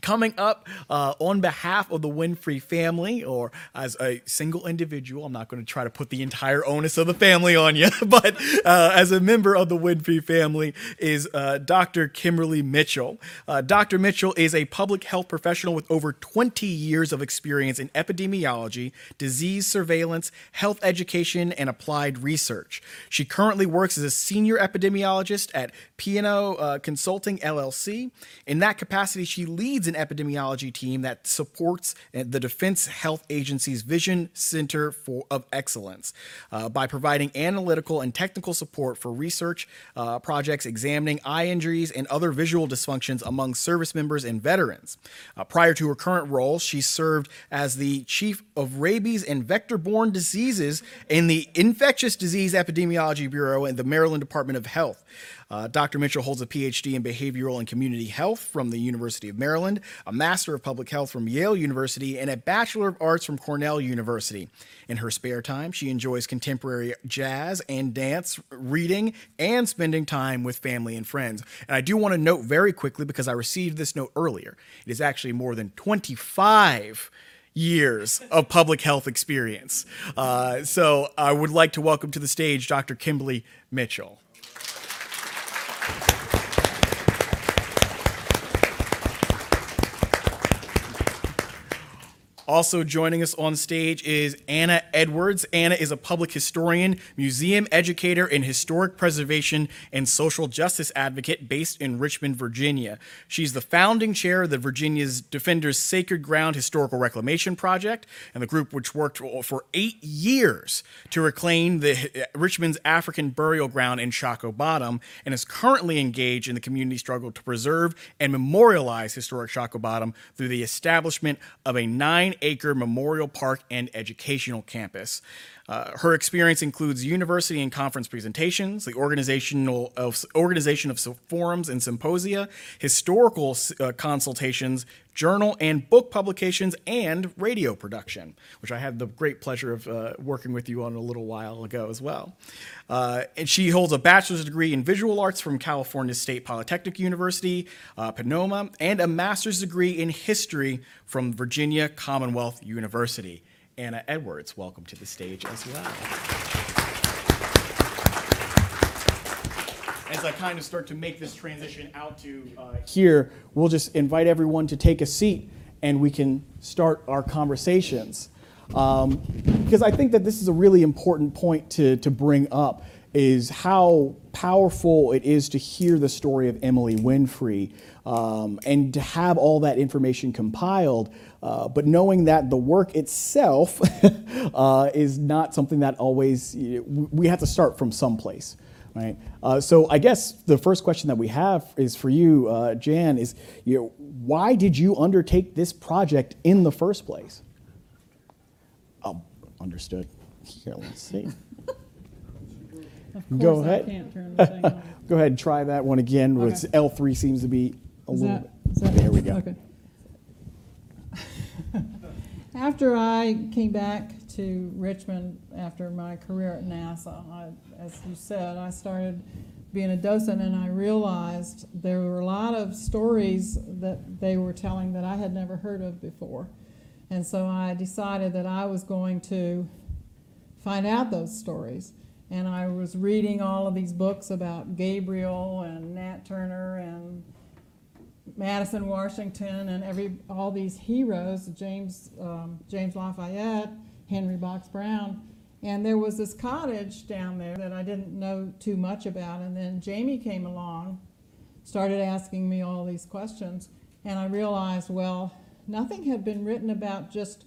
Coming up uh, on behalf of the Winfree family, or as a single individual, I'm not going to try to put the entire onus of the family on you, but uh, as a member of the Winfree family is uh, Dr. Kimberly Mitchell. Uh, Dr. Mitchell is a public health professional with over 20 years of experience in epidemiology, disease surveillance, health education, and applied research. She currently works as a senior epidemiologist at P&O uh, Consulting LLC. In that capacity, she leads leads an epidemiology team that supports uh, the Defense Health Agency's Vision Center for, of Excellence uh, by providing analytical and technical support for research uh, projects examining eye injuries and other visual dysfunctions among service members and veterans. Uh, prior to her current role, she served as the chief of rabies and vector borne diseases in the Infectious Disease Epidemiology Bureau in the Maryland Department of Health. Uh, Dr. Mitchell holds a PhD in behavioral and community health from the University of Maryland, a Master of Public Health from Yale University, and a Bachelor of Arts from Cornell University. In her spare time, she enjoys contemporary jazz and dance, reading, and spending time with family and friends. And I do want to note very quickly, because I received this note earlier, it is actually more than 25 years of public health experience. Uh, so I would like to welcome to the stage Dr. Kimberly Mitchell. Also joining us on stage is Ana Edwards. Ana is a public historian, museum educator, and historic preservation and social justice advocate based in Richmond, Virginia. She's the founding chair of the Virginia's Defenders Sacred Ground Historical Reclamation Project, and the group which worked for eight years to reclaim the uh, Richmond's African burial ground in Shockoe Bottom, and is currently engaged in the community struggle to preserve and memorialize historic Shockoe Bottom through the establishment of a nine acre memorial park and educational campus. Uh, her experience includes university and conference presentations, the organizational of, organization of forums and symposia, historical uh, consultations, journal and book publications, and radio production, which I had the great pleasure of uh, working with you on a little while ago as well. Uh, and she holds a bachelor's degree in visual arts from California State Polytechnic University, uh, Sonoma, and a master's degree in history from Virginia Commonwealth University. Ana Edwards, welcome to the stage as well. As I kind of start to make this transition out to uh, here, we'll just invite everyone to take a seat and we can start our conversations. Um, because I think that this is a really important point to, to bring up is how powerful it is to hear the story of Emily Winfree um, and to have all that information compiled. Uh, but knowing that the work itself uh, is not something that always, we have to start from someplace. Right. Uh, so I guess the first question that we have is for you, uh, Jan, is you know, why did you undertake this project in the first place? Oh, understood. Here, let's see. Go ahead. can't turn the thing on. Go ahead and try that one again. where it's L3 seems to be a Is little that- bit. that- There we go. okay. After I came back to Richmond after my career at NASA, I, as you said, I started being a docent and I realized there were a lot of stories that they were telling that I had never heard of before. And so I decided that I was going to find out those stories. And I was reading all of these books about Gabriel and Nat Turner and Madison, Washington, and every all these heroes, James um, James Lafayette, Henry Box Brown, and there was this cottage down there that I didn't know too much about. And then Jamie came along, started asking me all these questions, and I realized, well, nothing had been written about just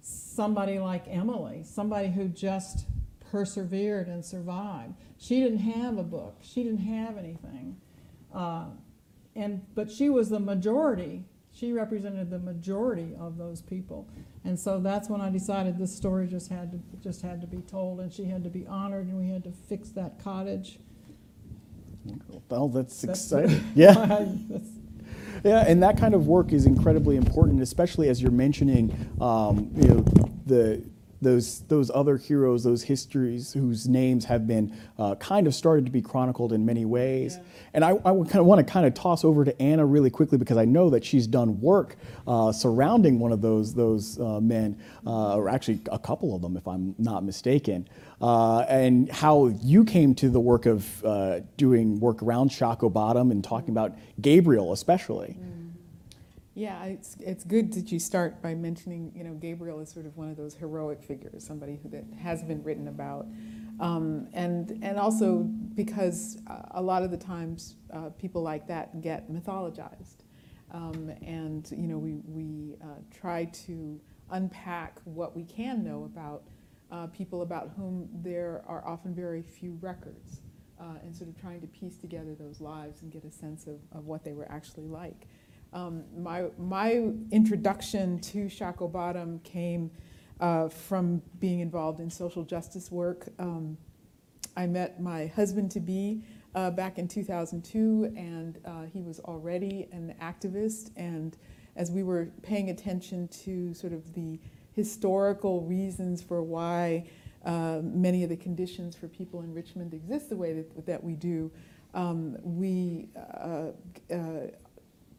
somebody like Emily, somebody who just persevered and survived. She didn't have a book. She didn't have anything. Uh, and but she was the majority. She represented the majority of those people, and so that's when I decided this story just had to just had to be told, and she had to be honored, and we had to fix that cottage. Well, that's That's- exciting. Yeah. That's- Yeah, and that kind of work is incredibly important, especially as you're mentioning, um, you know, the those those other heroes, those histories whose names have been uh, kind of started to be chronicled in many ways. Yeah. And I, I would kind of want to kind of toss over to Ana really quickly because I know that she's done work uh, surrounding one of those those uh, men, uh, or actually a couple of them, if I'm not mistaken. Uh, and how you came to the work of uh, doing work around Shockoe Bottom and talking about Gabriel, especially. Yeah, it's, it's good that you start by mentioning, you know, Gabriel is sort of one of those heroic figures, somebody who that has been written about. Um, and, and also because uh, a lot of the times uh, people like that get mythologized. Um, and, you know, we, we uh, try to unpack what we can know about uh, people about whom there are often very few records, uh, and sort of trying to piece together those lives and get a sense of, of what they were actually like. Um, my, my introduction to Shockoe Bottom came uh, from being involved in social justice work. Um, I met my husband to be uh, back in 2002, and uh, he was already an activist. And as we were paying attention to sort of the historical reasons for why uh, many of the conditions for people in Richmond exist the way that, that we do, um, we uh, uh,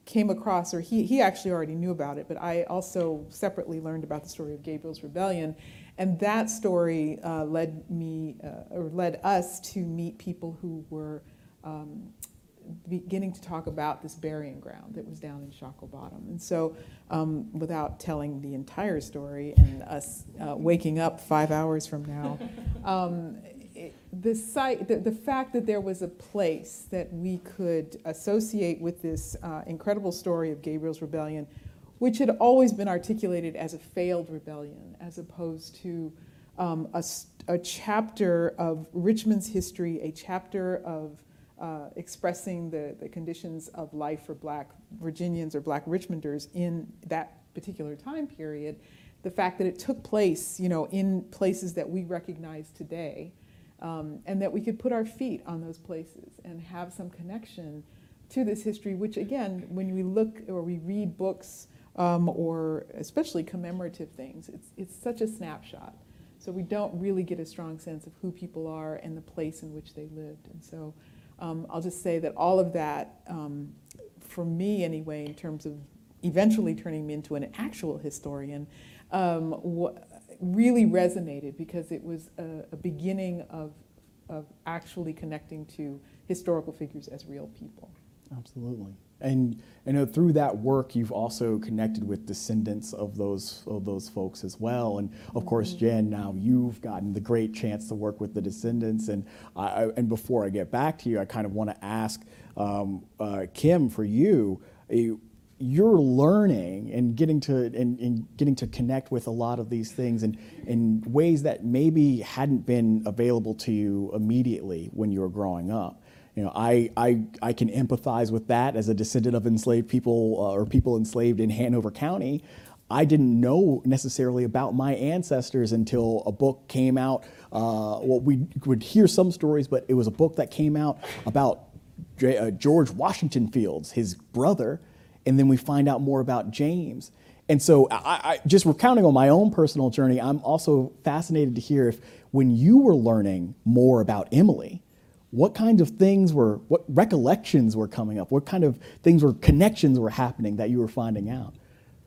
came across, or he, he actually already knew about it, but I also separately learned about the story of Gabriel's Rebellion. And that story uh, led me, uh, or led us to meet people who were um, beginning to talk about this burying ground that was down in Shockoe Bottom. And so, um, without telling the entire story and us uh, waking up five hours from now, um, the site, the, the fact that there was a place that we could associate with this uh, incredible story of Gabriel's rebellion, which had always been articulated as a failed rebellion, as opposed to um, a, a chapter of Richmond's history, a chapter of uh, expressing the, the conditions of life for black Virginians or black Richmonders in that particular time period, the fact that it took place, you know, in places that we recognize today, um, and that we could put our feet on those places and have some connection to this history, which again, when we look or we read books um, or especially commemorative things, it's, it's such a snapshot. So we don't really get a strong sense of who people are and the place in which they lived. And so um, I'll just say that all of that, um, for me anyway, in terms of eventually turning me into an actual historian, um, wha- really resonated because it was a, a beginning of, of actually connecting to historical figures as real people. Absolutely. And I know through that work, you've also connected with descendants of those of those folks as well. And of course, Jen, now you've gotten the great chance to work with the descendants. And I, and before I get back to you, I kind of want to ask um, uh, Kim for you. eh, You're learning and getting to and, and getting to connect with a lot of these things in, in ways that maybe hadn't been available to you immediately when you were growing up. You know, I, I, I can empathize with that as a descendant of enslaved people uh, or people enslaved in Hanover County. I didn't know necessarily about my ancestors until a book came out. Uh, well, we would hear some stories, but it was a book that came out about uh, George Washington Fields, his brother, and then we find out more about James. And so, I, I just recounting on my own personal journey, I'm also fascinated to hear if when you were learning more about Emily, what kind of things were, what recollections were coming up? What kind of things were, connections were happening that you were finding out?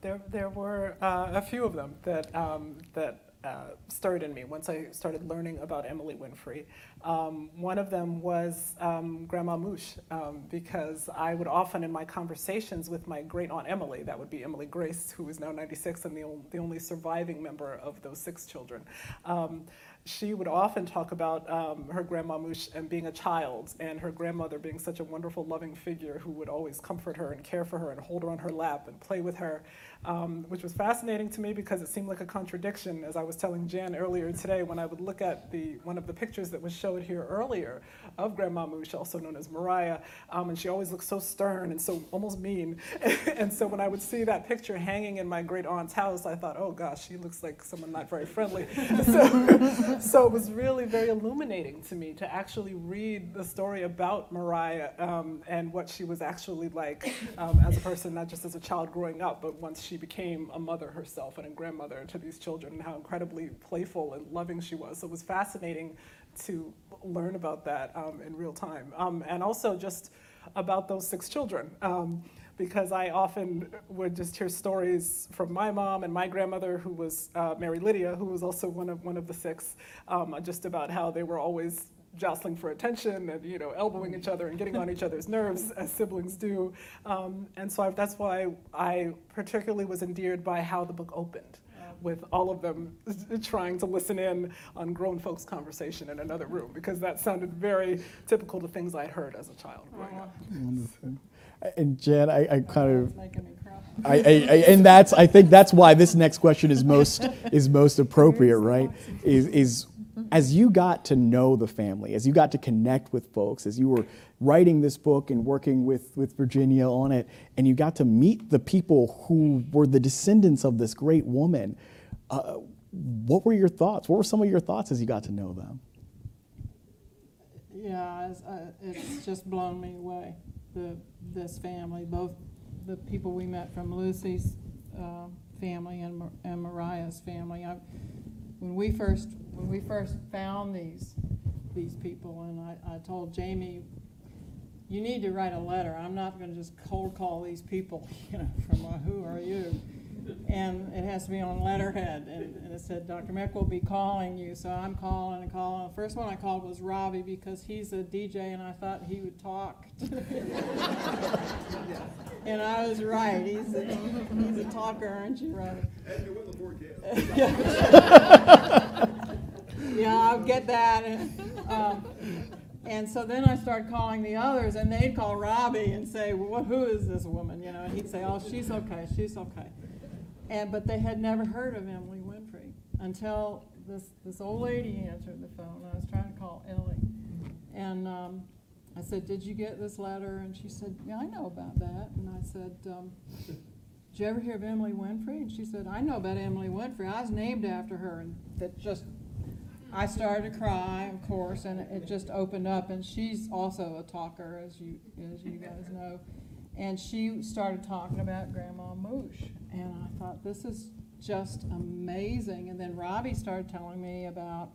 There, there were uh, a few of them that, um, that uh, stirred in me once I started learning about Emily Winfree. Um, one of them was um, Grandma Moosh, um, because I would often, in my conversations with my great aunt Emily, that would be Emily Grace, who is now 96 and the, ol- the only surviving member of those six children. Um, she would often talk about um, her grandma Moosh and being a child, and her grandmother being such a wonderful, loving figure who would always comfort her and care for her and hold her on her lap and play with her, um, which was fascinating to me because it seemed like a contradiction, as I was telling Jan earlier today, when I would look at the one of the pictures that was showed here earlier of Grandma Moosh, also known as Mariah, um, and she always looked so stern and so almost mean. and so when I would see that picture hanging in my great aunt's house, I thought, oh gosh, she looks like someone not very friendly. so, so it was really very illuminating to me to actually read the story about Mariah um, and what she was actually like um, as a person, not just as a child growing up, but once she became a mother herself and a grandmother to these children, and how incredibly playful and loving she was. So it was fascinating to learn about that um, in real time, um, and also just about those six children. Um, because I often would just hear stories from my mom and my grandmother, who was uh, Mary Lydia, who was also one of one of the six, um, just about how they were always jostling for attention and you know elbowing each other and getting on each other's nerves as siblings do. Um, and so I, that's why I particularly was endeared by how the book opened. With all of them trying to listen in on grown folks' conversation in another room, because that sounded very typical to things I'd heard as a child growing up. Wonderful. And Jen, I, I kind of It's making me cry. I, I, I, and that's I think that's why this next question is most is most appropriate, right? Is is as you got to know the family, as you got to connect with folks, as you were writing this book and working with with Virginia on it, and you got to meet the people who were the descendants of this great woman. Uh, what were your thoughts? What were some of your thoughts as you got to know them? Yeah, it's, uh, it's just blown me away, the, this family, both the people we met from Lucy's, uh, family and, Mar- and Mariah's family. I, when we first, when we first found these, these people, and I, I told Jamie, you need to write a letter. I'm not gonna just cold call these people, you know, from, uh, who are you? And it has to be on letterhead, and, and it said, Dr. Meck will be calling you, so I'm calling and calling. The first one I called was Robbie, because he's a DJ, and I thought he would talk. And I was right, he's a, he's a talker, aren't you, Robbie? Yeah, I'll get that. And, um, and so then I started calling the others, and they'd call Robbie and say, well, who is this woman? You know, and he'd say, oh, she's okay, she's okay. And, but they had never heard of Emily Winfree until this, this old lady answered the phone. I was trying to call Ellie. And, um, I said, did you get this letter? And she said, yeah, I know about that. And I said, um, did you ever hear of Emily Winfree? And she said, I know about Emily Winfree. I was named after her. And that just, I started to cry, of course, and it just opened up. And she's also a talker, as you, as you guys know. And she started talking about Grandma Moosh. And I thought, this is just amazing. And then Robbie started telling me about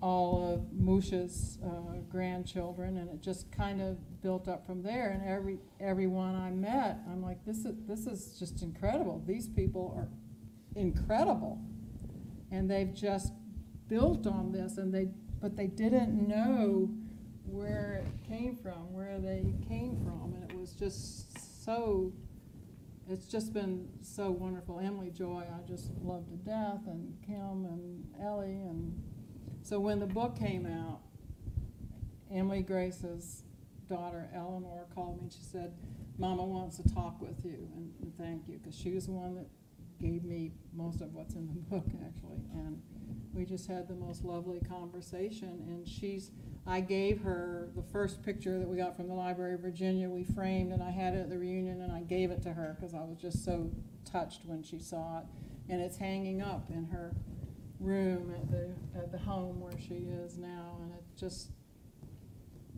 all of Moosh's uh, grandchildren, and it just kind of built up from there. And every everyone I met, I'm like, this is this is just incredible. These people are incredible, and they've just built on this. And they but they didn't know where it came from, where they came from, and it was just so. It's just been so wonderful. Emily Joy, I just love to death, and Kim and Ellie and so when the book came out, Emily Grace's daughter Eleanor called me and she said, Mama wants to talk with you and, and thank you, because she was the one that gave me most of what's in the book, actually. And we just had the most lovely conversation, and she's, I gave her the first picture that we got from the Library of Virginia, we framed, and I had it at the reunion, and I gave it to her, because I was just so touched when she saw it. And it's hanging up in her room at the, at the home where she is now, and it just,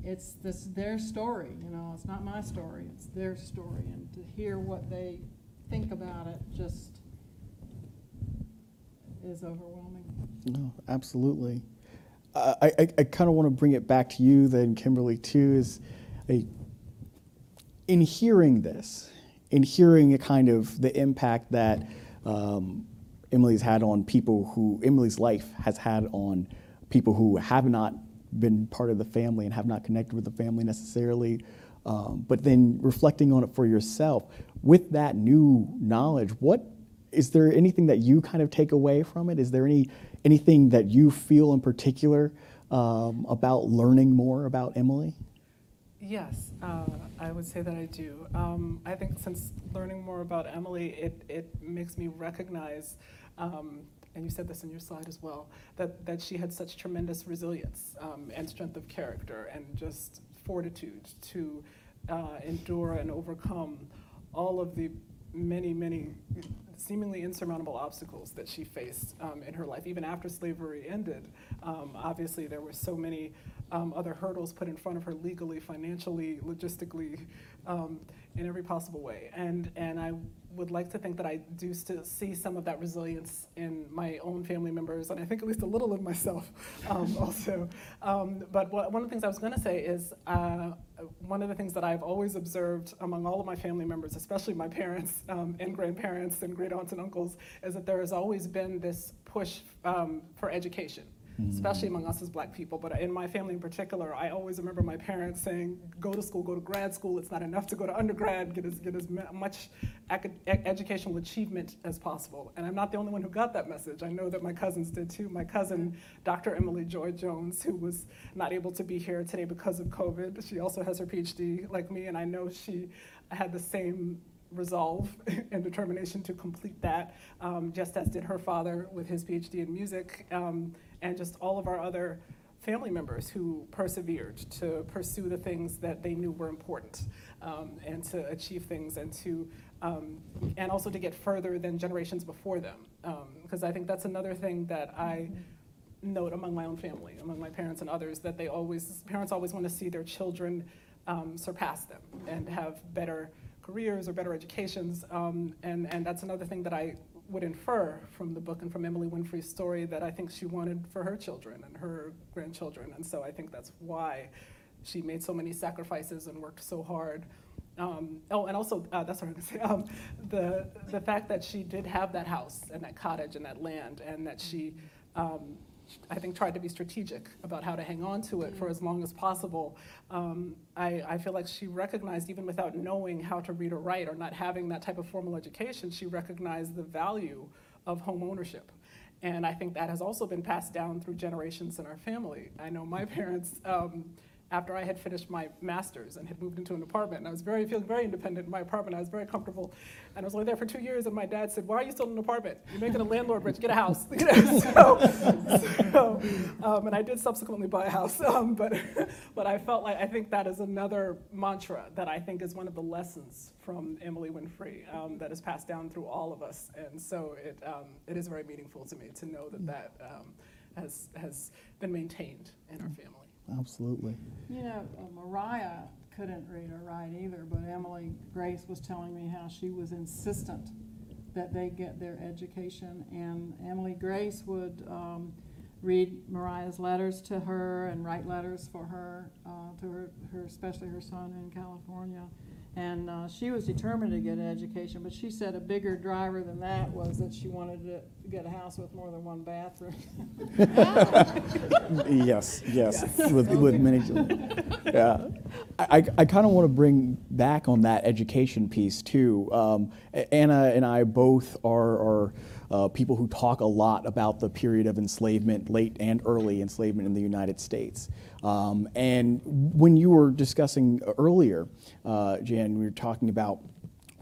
it's this, their story, you know, it's not my story, it's their story, and to hear what they think about it just is overwhelming. No, absolutely. I, I, I kind of want to bring it back to you then, Kimberly, too, is a, in hearing this, in hearing a kind of the impact that um, Emily's had on people who, Emily's life has had on people who have not been part of the family and have not connected with the family necessarily, um, but then reflecting on it for yourself, with that new knowledge, what is there anything that you kind of take away from it? Is there any anything that you feel in particular um, about learning more about Emily? Yes, uh, I would say that I do. Um, I think since learning more about Emily, it, it makes me recognize, um, and you said this in your slide as well, that, that she had such tremendous resilience um, and strength of character and just fortitude to uh, endure and overcome all of the many, many seemingly insurmountable obstacles that she faced um, in her life, even after slavery ended. Um, obviously, there were so many um, other hurdles put in front of her legally, financially, logistically, um, in every possible way. And, and I would like to think that I do still see some of that resilience in my own family members, and I think at least a little of myself um, also. Um, but what, one of the things I was going to say is uh, one of the things that I've always observed among all of my family members, especially my parents um, and grandparents and great aunts and uncles, is that there has always been this push um, for education especially among us as black people, but in my family in particular, I always remember my parents saying, go to school, go to grad school, it's not enough to go to undergrad, get as, get as much educational achievement as possible. And I'm not the only one who got that message. I know that my cousins did too. My cousin, Dr. Emily Joy Jones, who was not able to be here today because of COVID, she also has her PhD like me, and I know she had the same resolve and determination to complete that, um, just as did her father with his PhD in music, um, and just all of our other family members who persevered to pursue the things that they knew were important um, and to achieve things and to um, and also to get further than generations before them because I think that's another thing that I note among my own family, among my parents and others, that they always, parents always want to see their children um, surpass them and have better careers or better educations. Um, and, and that's another thing that I would infer from the book and from Emily Winfree's story that I think she wanted for her children and her grandchildren. And so I think that's why she made so many sacrifices and worked so hard. Um, oh, and also, uh, that's what I was going to say. Um, the, the fact that she did have that house and that cottage and that land, and that she, um, I think, tried to be strategic about how to hang on to it for as long as possible. Um, I, I feel like she recognized, even without knowing how to read or write or not having that type of formal education, she recognized the value of home ownership. And I think that has also been passed down through generations in our family. I know my parents, um, after I had finished my master's and had moved into an apartment, and I was very feeling very independent in my apartment. I was very comfortable, and I was only there for two years. And my dad said, "Why are you still in an apartment? You're making a landlord rich. Get a house." You know, so, so um, and I did subsequently buy a house, um, but but I felt like I think that is another mantra that I think is one of the lessons from Emily Winfree um, that is passed down through all of us, and so it um, it is very meaningful to me to know that that um, has has been maintained in our family. Absolutely. You know, uh, Mariah couldn't read or write either, but Emily Grace was telling me how she was insistent that they get their education. And Emily Grace would um, read Mariah's letters to her and write letters for her, uh, to her, her, especially her son in California. And uh, she was determined to get an education, but she said a bigger driver than that was that she wanted to get a house with more than one bathroom. Yes, yes, with, with many children. Yeah. I, I kind of want to bring back on that education piece too. Um, Ana and I both are, are uh, people who talk a lot about the period of enslavement, late and early enslavement in the United States. Um, and when you were discussing earlier, uh, Jan, we were talking about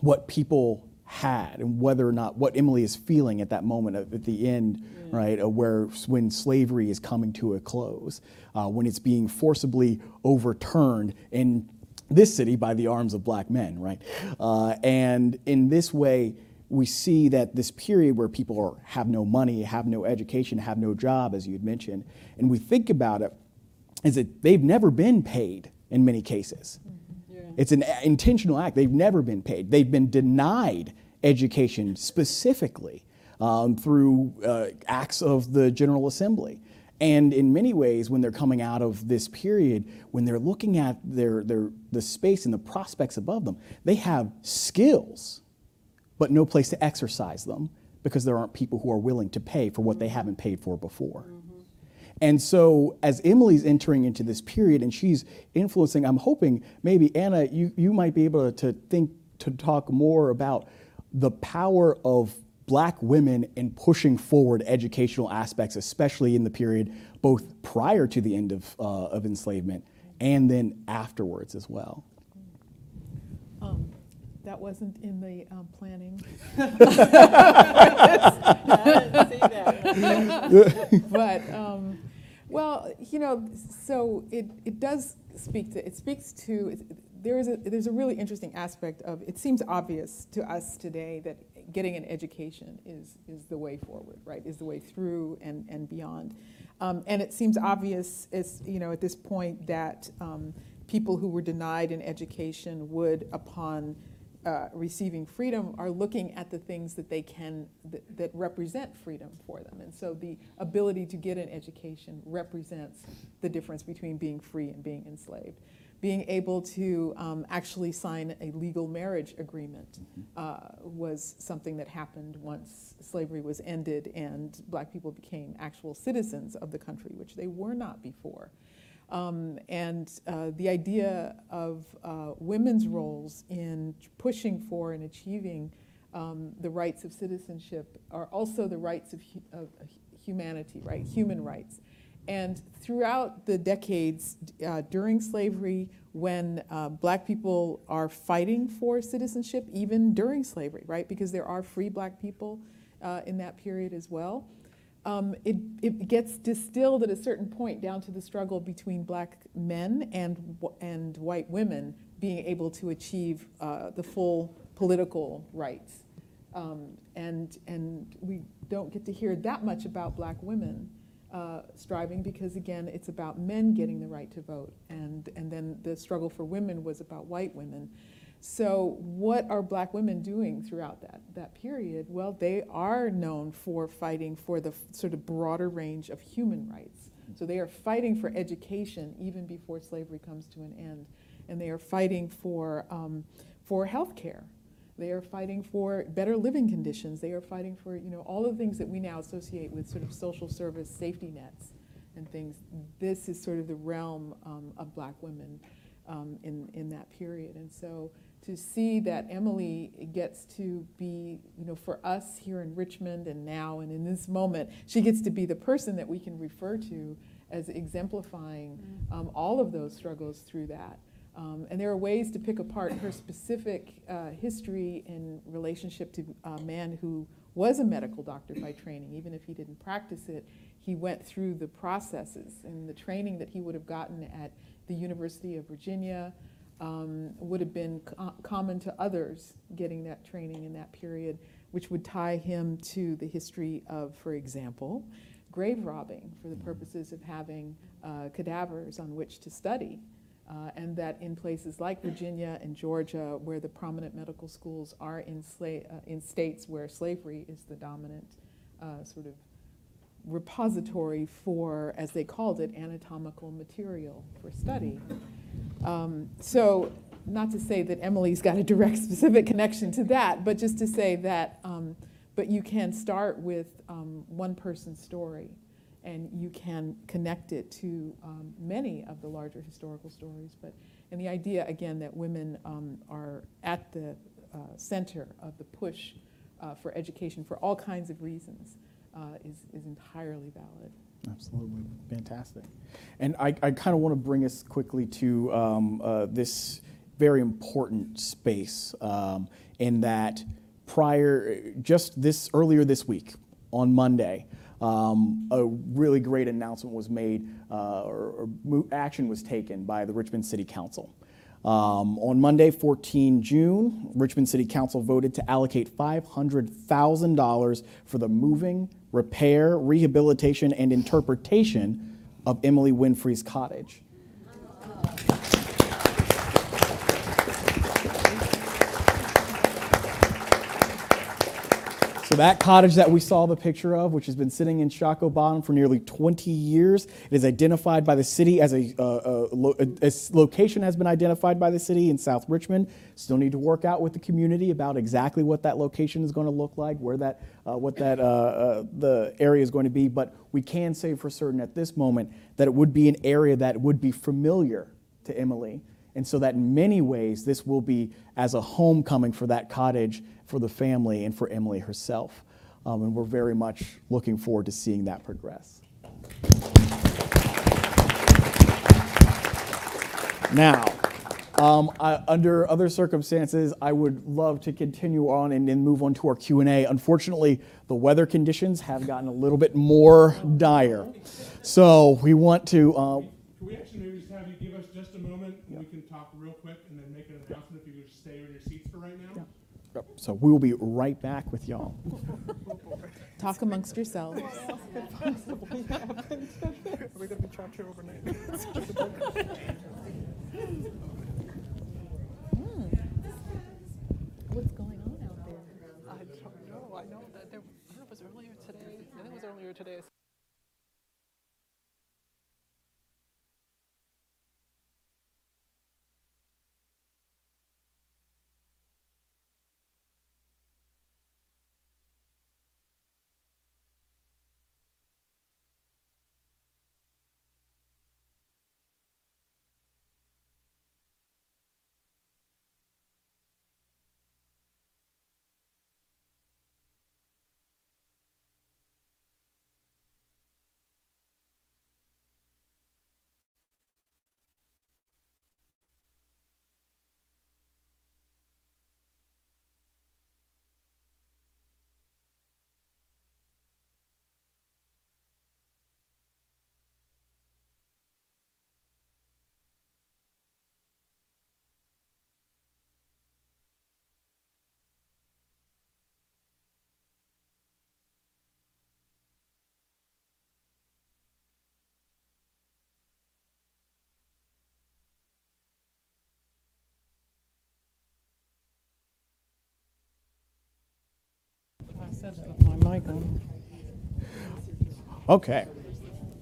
what people had and whether or not what Emily is feeling at that moment at, the end, right, where when slavery is coming to a close, uh, when it's being forcibly overturned in this city by the arms of black men, right, uh, and in this way. We see that this period where people are, have no money, have no education, have no job, as you had mentioned, and we think about it, is that they've never been paid in many cases. It's an intentional act. They've never been paid. They've been denied education specifically um, through uh, acts of the General Assembly. And in many ways, when they're coming out of this period, when they're looking at their, their, the space and the prospects above them, they have skills, but no place to exercise them because there aren't people who are willing to pay for what they haven't paid for before. And so, as Emily's entering into this period and she's influencing, I'm hoping maybe Ana, you, you might be able to think, to talk more about the power of black women in pushing forward educational aspects, especially in the period both prior to the end of, uh, of enslavement and then afterwards as well. Um, That wasn't in the um, planning. But, um, well, you know, so it, it does speak to, it speaks to, it- there is a, there's a really interesting aspect of, it seems obvious to us today that getting an education is, is the way forward, right? Is the way through and, and beyond. Um, and it seems obvious, as, you know, at this point that um, people who were denied an education would, upon uh, receiving freedom are looking at the things that they can that, that represent freedom for them. And so the ability to get an education represents the difference between being free and being enslaved. Being able to um, actually sign a legal marriage agreement uh, was something that happened once slavery was ended and black people became actual citizens of the country which they were not before um, and uh, the idea of uh, women's roles in pushing for and achieving um, the rights of citizenship are also the rights of, hu- of humanity, right? Human rights. And throughout the decades uh, during slavery, when uh, black people are fighting for citizenship, even during slavery, right? Because there are free black people uh, in that period as well. Um, it, it gets distilled at a certain point down to the struggle between black men and, and white women being able to achieve uh, the full political rights. Um, and, and we don't get to hear that much about black women uh, striving because, again, it's about men getting the right to vote. And, and then the struggle for women was about white women. So, what are black women doing throughout that, that period? Well, they are known for fighting for the sort of broader range of human rights. So, they are fighting for education even before slavery comes to an end. And they are fighting for, um, for health care. They are fighting for better living conditions. They are fighting for, you know, all the things that we now associate with sort of social service safety nets and things. This is sort of the realm um, of black women um, in, in that period. And so to see that Emily gets to be, you know, for us here in Richmond and now and in this moment, she gets to be the person that we can refer to as exemplifying um, all of those struggles through that. Um, and there are ways to pick apart her specific uh, history in relationship to a man who was a medical doctor by training, even if he didn't practice it. He went through the processes and the training that he would have gotten at the University of Virginia um, would have been co- common to others getting that training in that period, which would tie him to the history of, for example, grave robbing for the purposes of having uh, cadavers on which to study. Uh, and that in places like Virginia and Georgia, where the prominent medical schools are in, sla- uh, in states where slavery is the dominant uh, sort of repository for, as they called it, anatomical material for study. Um, so, not to say that Emily's got a direct specific connection to that, but just to say that, um, but you can start with um, one person's story and you can connect it to um, many of the larger historical stories. But, and the idea, again, that women um, are at the uh, center of the push uh, for education for all kinds of reasons uh, is, is entirely valid. Absolutely, fantastic. And I, I kind of want to bring us quickly to um, uh, this very important space um, in that prior, just this earlier this week on Monday, um, a really great announcement was made uh, or, or action was taken by the Richmond City Council. Um, on Monday, 14 June, Richmond City Council voted to allocate $500,000 for the moving, repair, rehabilitation, and interpretation of Emily Winfree's cottage. So that cottage that we saw the picture of, which has been sitting in Shockoe Bottom for nearly 20 years, it is identified by the city as a, uh, uh, lo- a, a location has been identified by the city in South Richmond. Still need to work out with the community about exactly what that location is going to look like, where that, uh, what that, uh, uh, the area is going to be. But we can say for certain at this moment that it would be an area that would be familiar to Emily. And so that in many ways, this will be as a homecoming for that cottage, for the family, and for Emily herself. Um, and we're very much looking forward to seeing that progress. Now, um, I, under other circumstances, I would love to continue on and then move on to our Q&A. Unfortunately, the weather conditions have gotten a little bit more dire. So we want to, uh, Can we actually maybe just have you give us just a moment and we can talk real quick and then make an announcement if you would just stay in your seats for right now? So we will be right back with y'all. Talk amongst yourselves. Are we going to be trapped here overnight? Hmm. What's going on out there? I don't know. I know that there, I don't know if it was earlier today. I think it was earlier today. Mic on. Okay.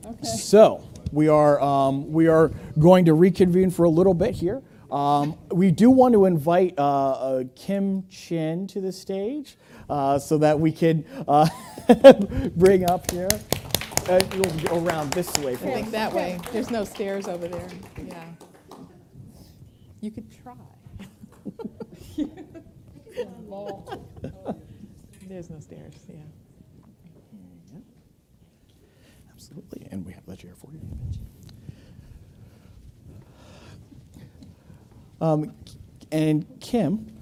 Okay. So we are um, we are going to reconvene for a little bit here. Um, we do want to invite uh, uh, Kim Chen to the stage uh, so that we can uh, bring up here. Uh, you'll go around this way. I think that way. There's no stairs over there. Yeah. You could try. There's no stairs, yeah. Absolutely, and we have the chair for you. Um, and Kim,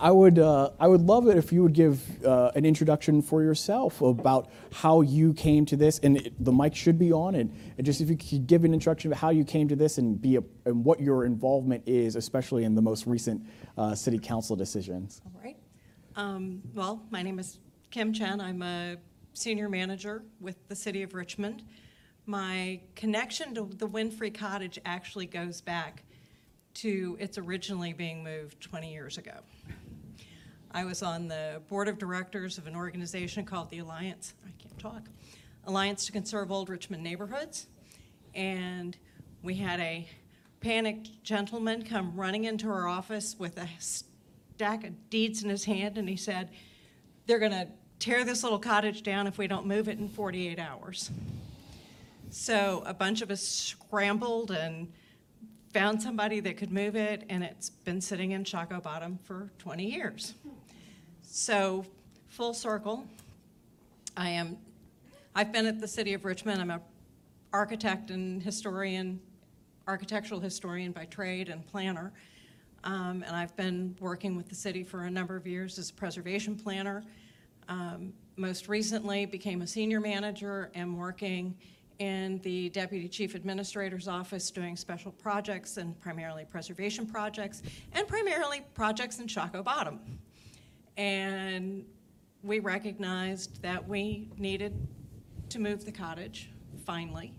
I would uh, I would love it if you would give uh, an introduction for yourself about how you came to this, and it, the mic should be on, and, and just if you could give an introduction of how you came to this and be a, and what your involvement is, especially in the most recent uh, city council decisions. All right. Um, Well, my name is Kim Chen. I'm a senior manager with the City of Richmond. My connection to the Winfree Cottage actually goes back to its originally being moved 20 years ago. I was on the board of directors of an organization called the Alliance, I can't talk, Alliance to Conserve Old Richmond Neighborhoods. And we had a panicked gentleman come running into our office with a stack of deeds in his hand, and he said, They're going to tear this little cottage down if we don't move it in 48 hours. So a bunch of us scrambled and found somebody that could move it, and it's been sitting in Shockoe Bottom for 20 years. So, full circle, I am, I've been at the City of Richmond. I'm a architect and historian, architectural historian by trade and planner. Um, and I've been working with the city for a number of years as a preservation planner. Um, most recently, became a senior manager and working in the deputy chief administrator's office doing special projects and primarily preservation projects and primarily projects in Shockoe Bottom. And we recognized that we needed to move the cottage, finally.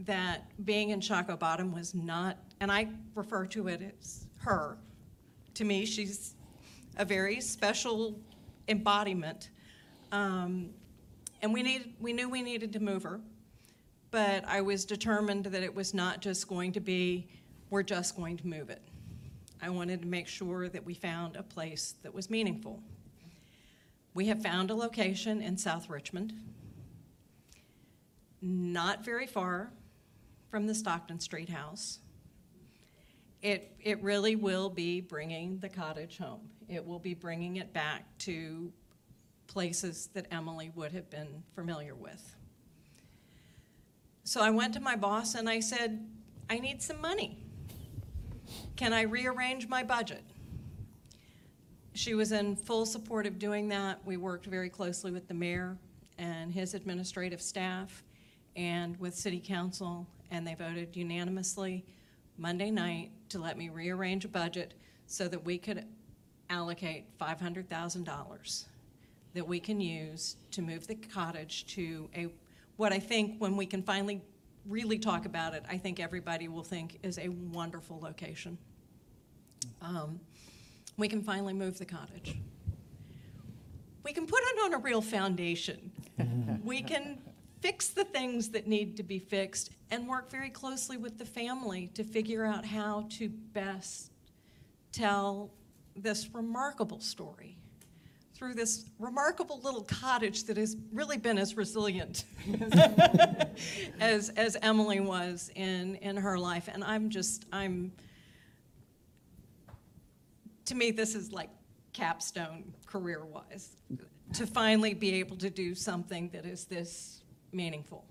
That being in Shockoe Bottom was not, and I refer to it as her. To me, she's a very special embodiment. Um, and we needed, we knew we needed to move her, but I was determined that it was not just going to be, we're just going to move it. I wanted to make sure that we found a place that was meaningful. We have found a location in South Richmond, not very far from the Stockton Street House. It, it really will be bringing the cottage home. It will be bringing it back to places that Emily would have been familiar with. So I went to my boss and I said, I need some money. Can I rearrange my budget? She was in full support of doing that. We worked very closely with the mayor and his administrative staff and with city council, and they voted unanimously Monday night to let me rearrange a budget so that we could allocate $500,000 that we can use to move the cottage to a, what I think, when we can finally really talk about it, I think everybody will think is a wonderful location. Um, we can finally move the cottage. We can put it on a real foundation. we can fix the things that need to be fixed and work very closely with the family to figure out how to best tell this remarkable story through this remarkable little cottage that has really been as resilient as, as Emily was in, in her life. And I'm just, I'm, to me, this is like capstone career wise to finally be able to do something that is this meaningful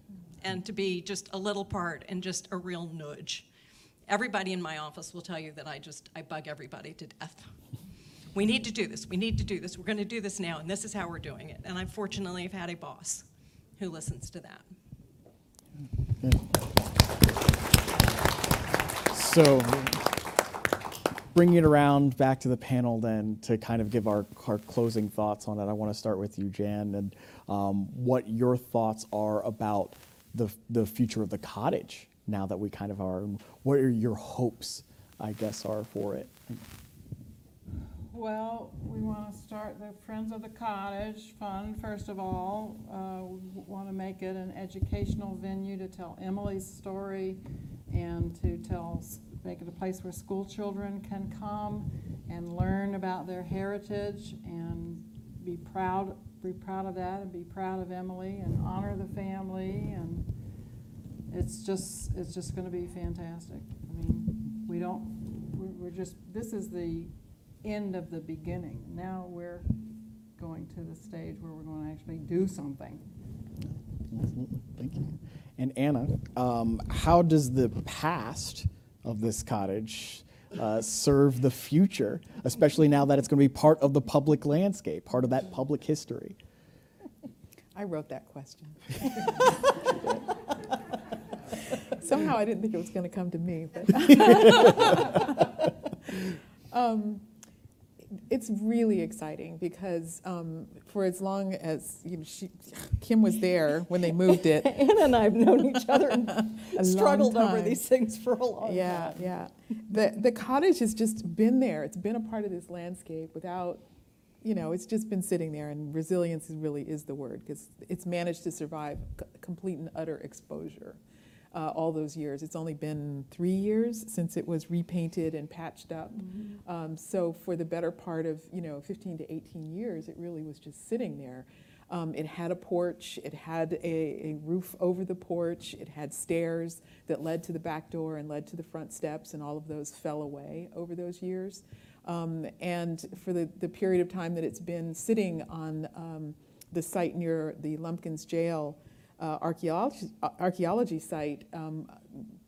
and to be just a little part and just a real nudge. Everybody in my office will tell you that I just, I bug everybody to death. We need to do this. We need to do this. We're going to do this now, and this is how we're doing it. And I fortunately have had a boss who listens to that. So, bringing it around back to the panel then to kind of give our, our closing thoughts on it, I want to start with you, Jan, and um, what your thoughts are about the, the future of the cottage now that we kind of are. What are your hopes, I guess, are for it? Well, we want to start the Friends of the Cottage Fund, first of all. Uh, We want to make it an educational venue to tell Emily's story and to tell, make it a place where school children can come and learn about their heritage and be proud, be proud of that and be proud of Emily and honor the family and it's just, it's just gonna be fantastic. I mean, we don't, we're, we're just, this is the end of the beginning. Now we're going to the stage where we're gonna actually do something. Absolutely. Thank you. And Ana, um, how does the past of this cottage uh, serve the future, especially now that it's going to be part of the public landscape, part of that public history? I wrote that question. Somehow I didn't think it was going to come to me, but. Um, It's really exciting because um, for as long as, you know, she, Kim was there when they moved it. Ana and I have known each other and struggled over these things for a long time. Yeah, yeah. The, the cottage has just been there. It's been a part of this landscape without, you know, it's just been sitting there. And resilience really is the word because it's managed to survive c- complete and utter exposure uh, all those years. It's only been three years since it was repainted and patched up. Um, so for the better part of, you know, 15 to 18 years, it really was just sitting there. Um, it had a porch, it had a, a roof over the porch, it had stairs that led to the back door and led to the front steps, and all of those fell away over those years. Um, and for the, the period of time that it's been sitting on um, the site near the Lumpkin's Jail uh, archaeology, uh, archaeology site, um,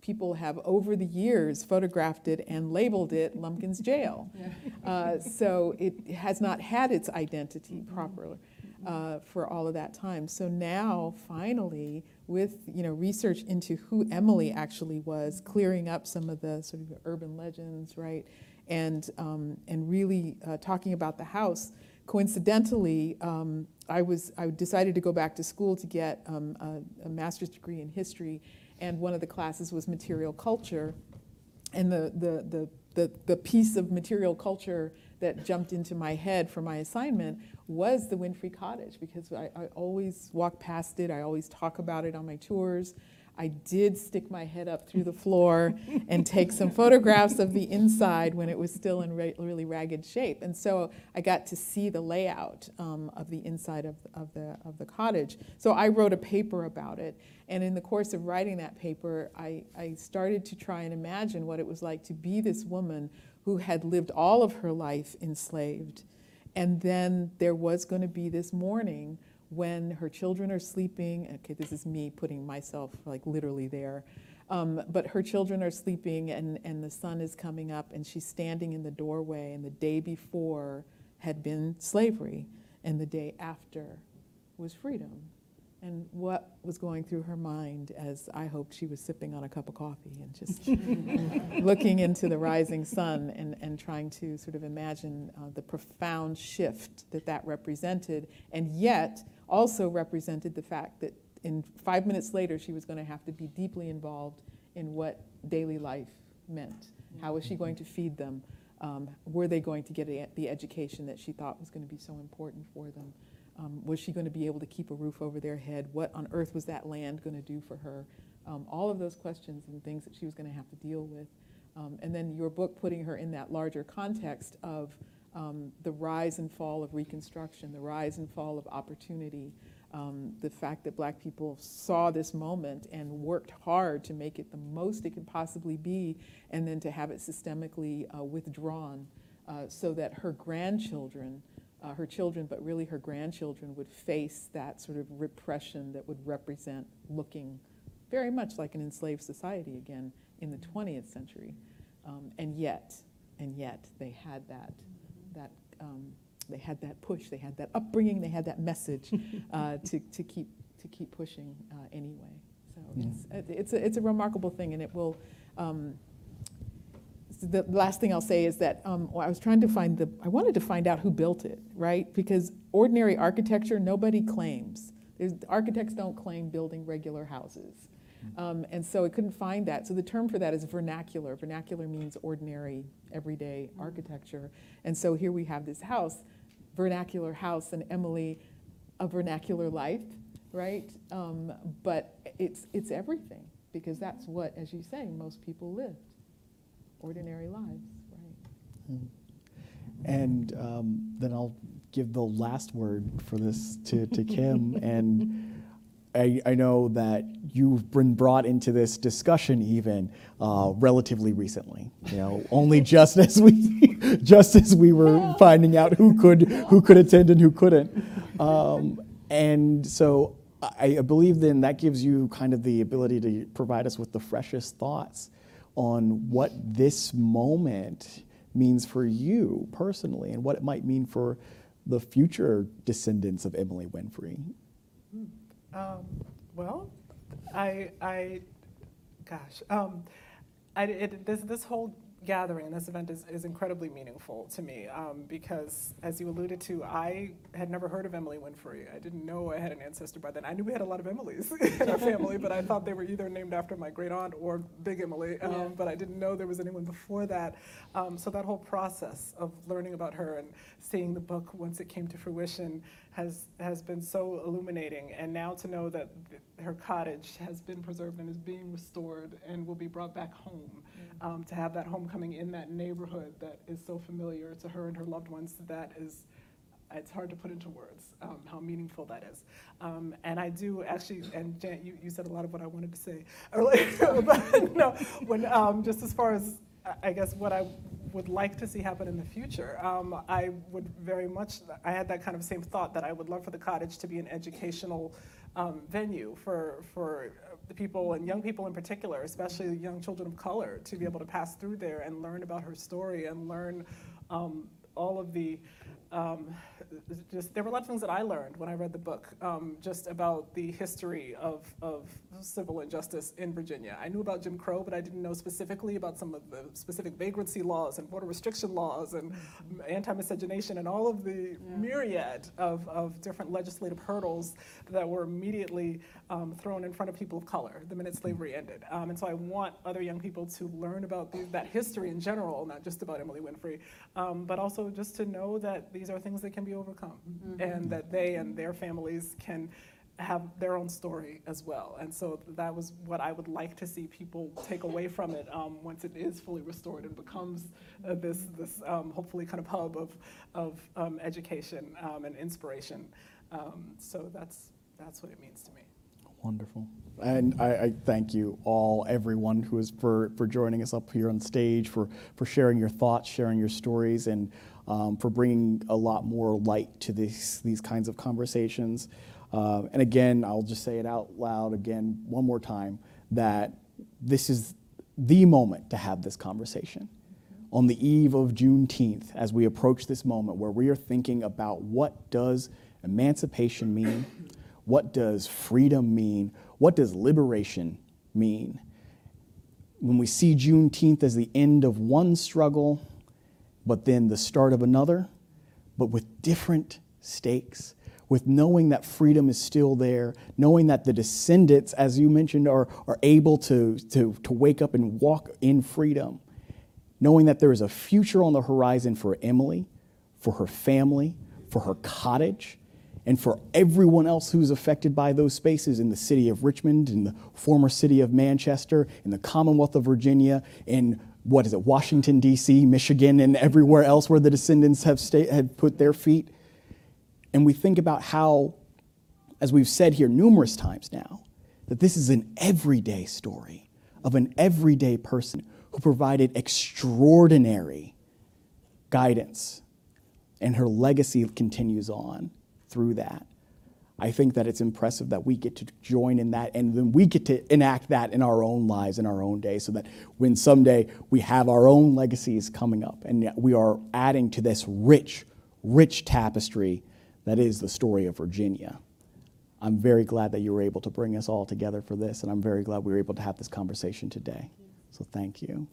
people have over the years photographed it and labeled it Lumpkin's Jail. Uh, so it has not had its identity properly uh, for all of that time. So now, finally, with you know research into who Emily actually was, clearing up some of the sort of urban legends, right, and um, and really uh, talking about the house. Coincidentally, um, I was I decided to go back to school to get um, a, a master's degree in history, and one of the classes was material culture, and the, the, the, the, the piece of material culture that jumped into my head for my assignment was the Winfree Cottage because I, I always walk past it, I always talk about it on my tours. I did stick my head up through the floor and take some photographs of the inside when it was still in re- really ragged shape. And so I got to see the layout um, of the inside of, of, the, of the cottage. So I wrote a paper about it. And in the course of writing that paper, I, I started to try and imagine what it was like to be this woman who had lived all of her life enslaved. And then there was going to be this morning when her children are sleeping. Okay, this is me putting myself like literally there. Um, but her children are sleeping and, and the sun is coming up and she's standing in the doorway. And the day before had been slavery, and the day after was freedom. And what was going through her mind as I hoped she was sipping on a cup of coffee and just looking into the rising sun and, and trying to sort of imagine uh, the profound shift that that represented, and yet also represented the fact that in five minutes later she was going to have to be deeply involved in what daily life meant. How was she going to feed them? Um, were they going to get a, the education that she thought was going to be so important for them? Um, was she going to be able to keep a roof over their head? What on earth was that land going to do for her? Um, all of those questions and things that she was going to have to deal with. Um, and then your book putting her in that larger context of um, the rise and fall of Reconstruction, the rise and fall of opportunity, um, the fact that black people saw this moment and worked hard to make it the most it could possibly be, and then to have it systemically uh, withdrawn uh, so that her grandchildren uh, her children, but really her grandchildren, would face that sort of repression that would represent looking very much like an enslaved society again in the 20th century. Um, and yet, and yet, they had that, that um, they had that push, they had that upbringing, they had that message uh, to, to keep to keep pushing uh, anyway. So it's, it's, a, it's a remarkable thing, and it will. Um, the last thing I'll say is that um, well, I was trying to find the, I wanted to find out who built it, right? Because ordinary architecture, nobody claims. There's, architects don't claim building regular houses. Um, and so it couldn't find that. So the term for that is vernacular. Vernacular means ordinary, everyday architecture. And so here we have this house, vernacular house, and Emily, a vernacular life, right? Um, but it's, it's everything, because that's what, as you say, most people lived ordinary lives, right? And um, then I'll give the last word for this to, to Kim. and I, I know that you've been brought into this discussion even uh, relatively recently. You know, only just as we just as we were finding out who could who could attend and who couldn't. Um, and so I, I believe then that gives you kind of the ability to provide us with the freshest thoughts on what this moment means for you personally and what it might mean for the future descendants of Emily Winfree. Um, well, I, I, gosh, um, I, it, this, this whole gathering, this event is, is incredibly meaningful to me um, because, as you alluded to, I had never heard of Emily Winfree. I didn't know I had an ancestor by then. I knew we had a lot of Emilys in our family, but I thought they were either named after my great aunt or Big Emily, um, Yeah. but I didn't know there was anyone before that. Um, so that whole process of learning about her and seeing the book once it came to fruition has, has been so illuminating. And now to know that th- her cottage has been preserved and is being restored and will be brought back home, um, to have that homecoming in that neighborhood that is so familiar to her and her loved ones, that is, it's hard to put into words um, how meaningful that is. Um, and I do actually, and Jan, you, you said a lot of what I wanted to say earlier, but no, when, um, just as far as, I- guess, what I would like to see happen in the future, um, I would very much, I had that kind of same thought that I would love for the cottage to be an educational um, venue for, for the people and young people in particular, especially young children of color, to be able to pass through there and learn about her story and learn um, all of the um, just there were a lot of things that I learned when I read the book, um, just about the history of, of civil injustice in Virginia. I knew about Jim Crow, but I didn't know specifically about some of the specific vagrancy laws and voter restriction laws and anti-miscegenation and all of the myriad of, of different legislative hurdles that were immediately um, thrown in front of people of color the minute slavery ended. Um, and so I want other young people to learn about the, that history in general, not just about Emily Winfree, um, but also just to know that these are things that can be overcome and that they and their families can have their own story as well. And so that was what I would like to see people take away from it um, once it is fully restored and becomes uh, this, this um, hopefully kind of hub of, of um, education um, and inspiration. Um, so that's, that's what it means to me. Wonderful. And I, I thank you all, everyone who is for, for joining us up here on stage, for, for sharing your thoughts, sharing your stories, and um, for bringing a lot more light to these, these kinds of conversations. Uh, and again, I'll just say it out loud again one more time that this is the moment to have this conversation. On the eve of Juneteenth, as we approach this moment where we are thinking about what does emancipation mean, what does freedom mean, what does liberation mean. When we see Juneteenth as the end of one struggle, but then the start of another, but with different stakes, with knowing that freedom is still there, knowing that the descendants, as you mentioned, are, are able to, to, to wake up and walk in freedom, knowing that there is a future on the horizon for Emily, for her family, for her cottage, and for everyone else who's affected by those spaces in the city of Richmond, in the former city of Manchester, in the Commonwealth of Virginia, in what is it, Washington, D.C., Michigan, and everywhere else where the descendants have, sta- put their feet. And we think about how, as we've said here numerous times now, that this is an everyday story of an everyday person who provided extraordinary guidance, and her legacy continues on through that. I think that it's impressive that we get to join in that and then we get to enact that in our own lives, in our own day, so that when someday we have our own legacies coming up and we are adding to this rich, rich tapestry that is the story of Virginia. I'm very glad that you were able to bring us all together for this, and I'm very glad we were able to have this conversation today. So thank you.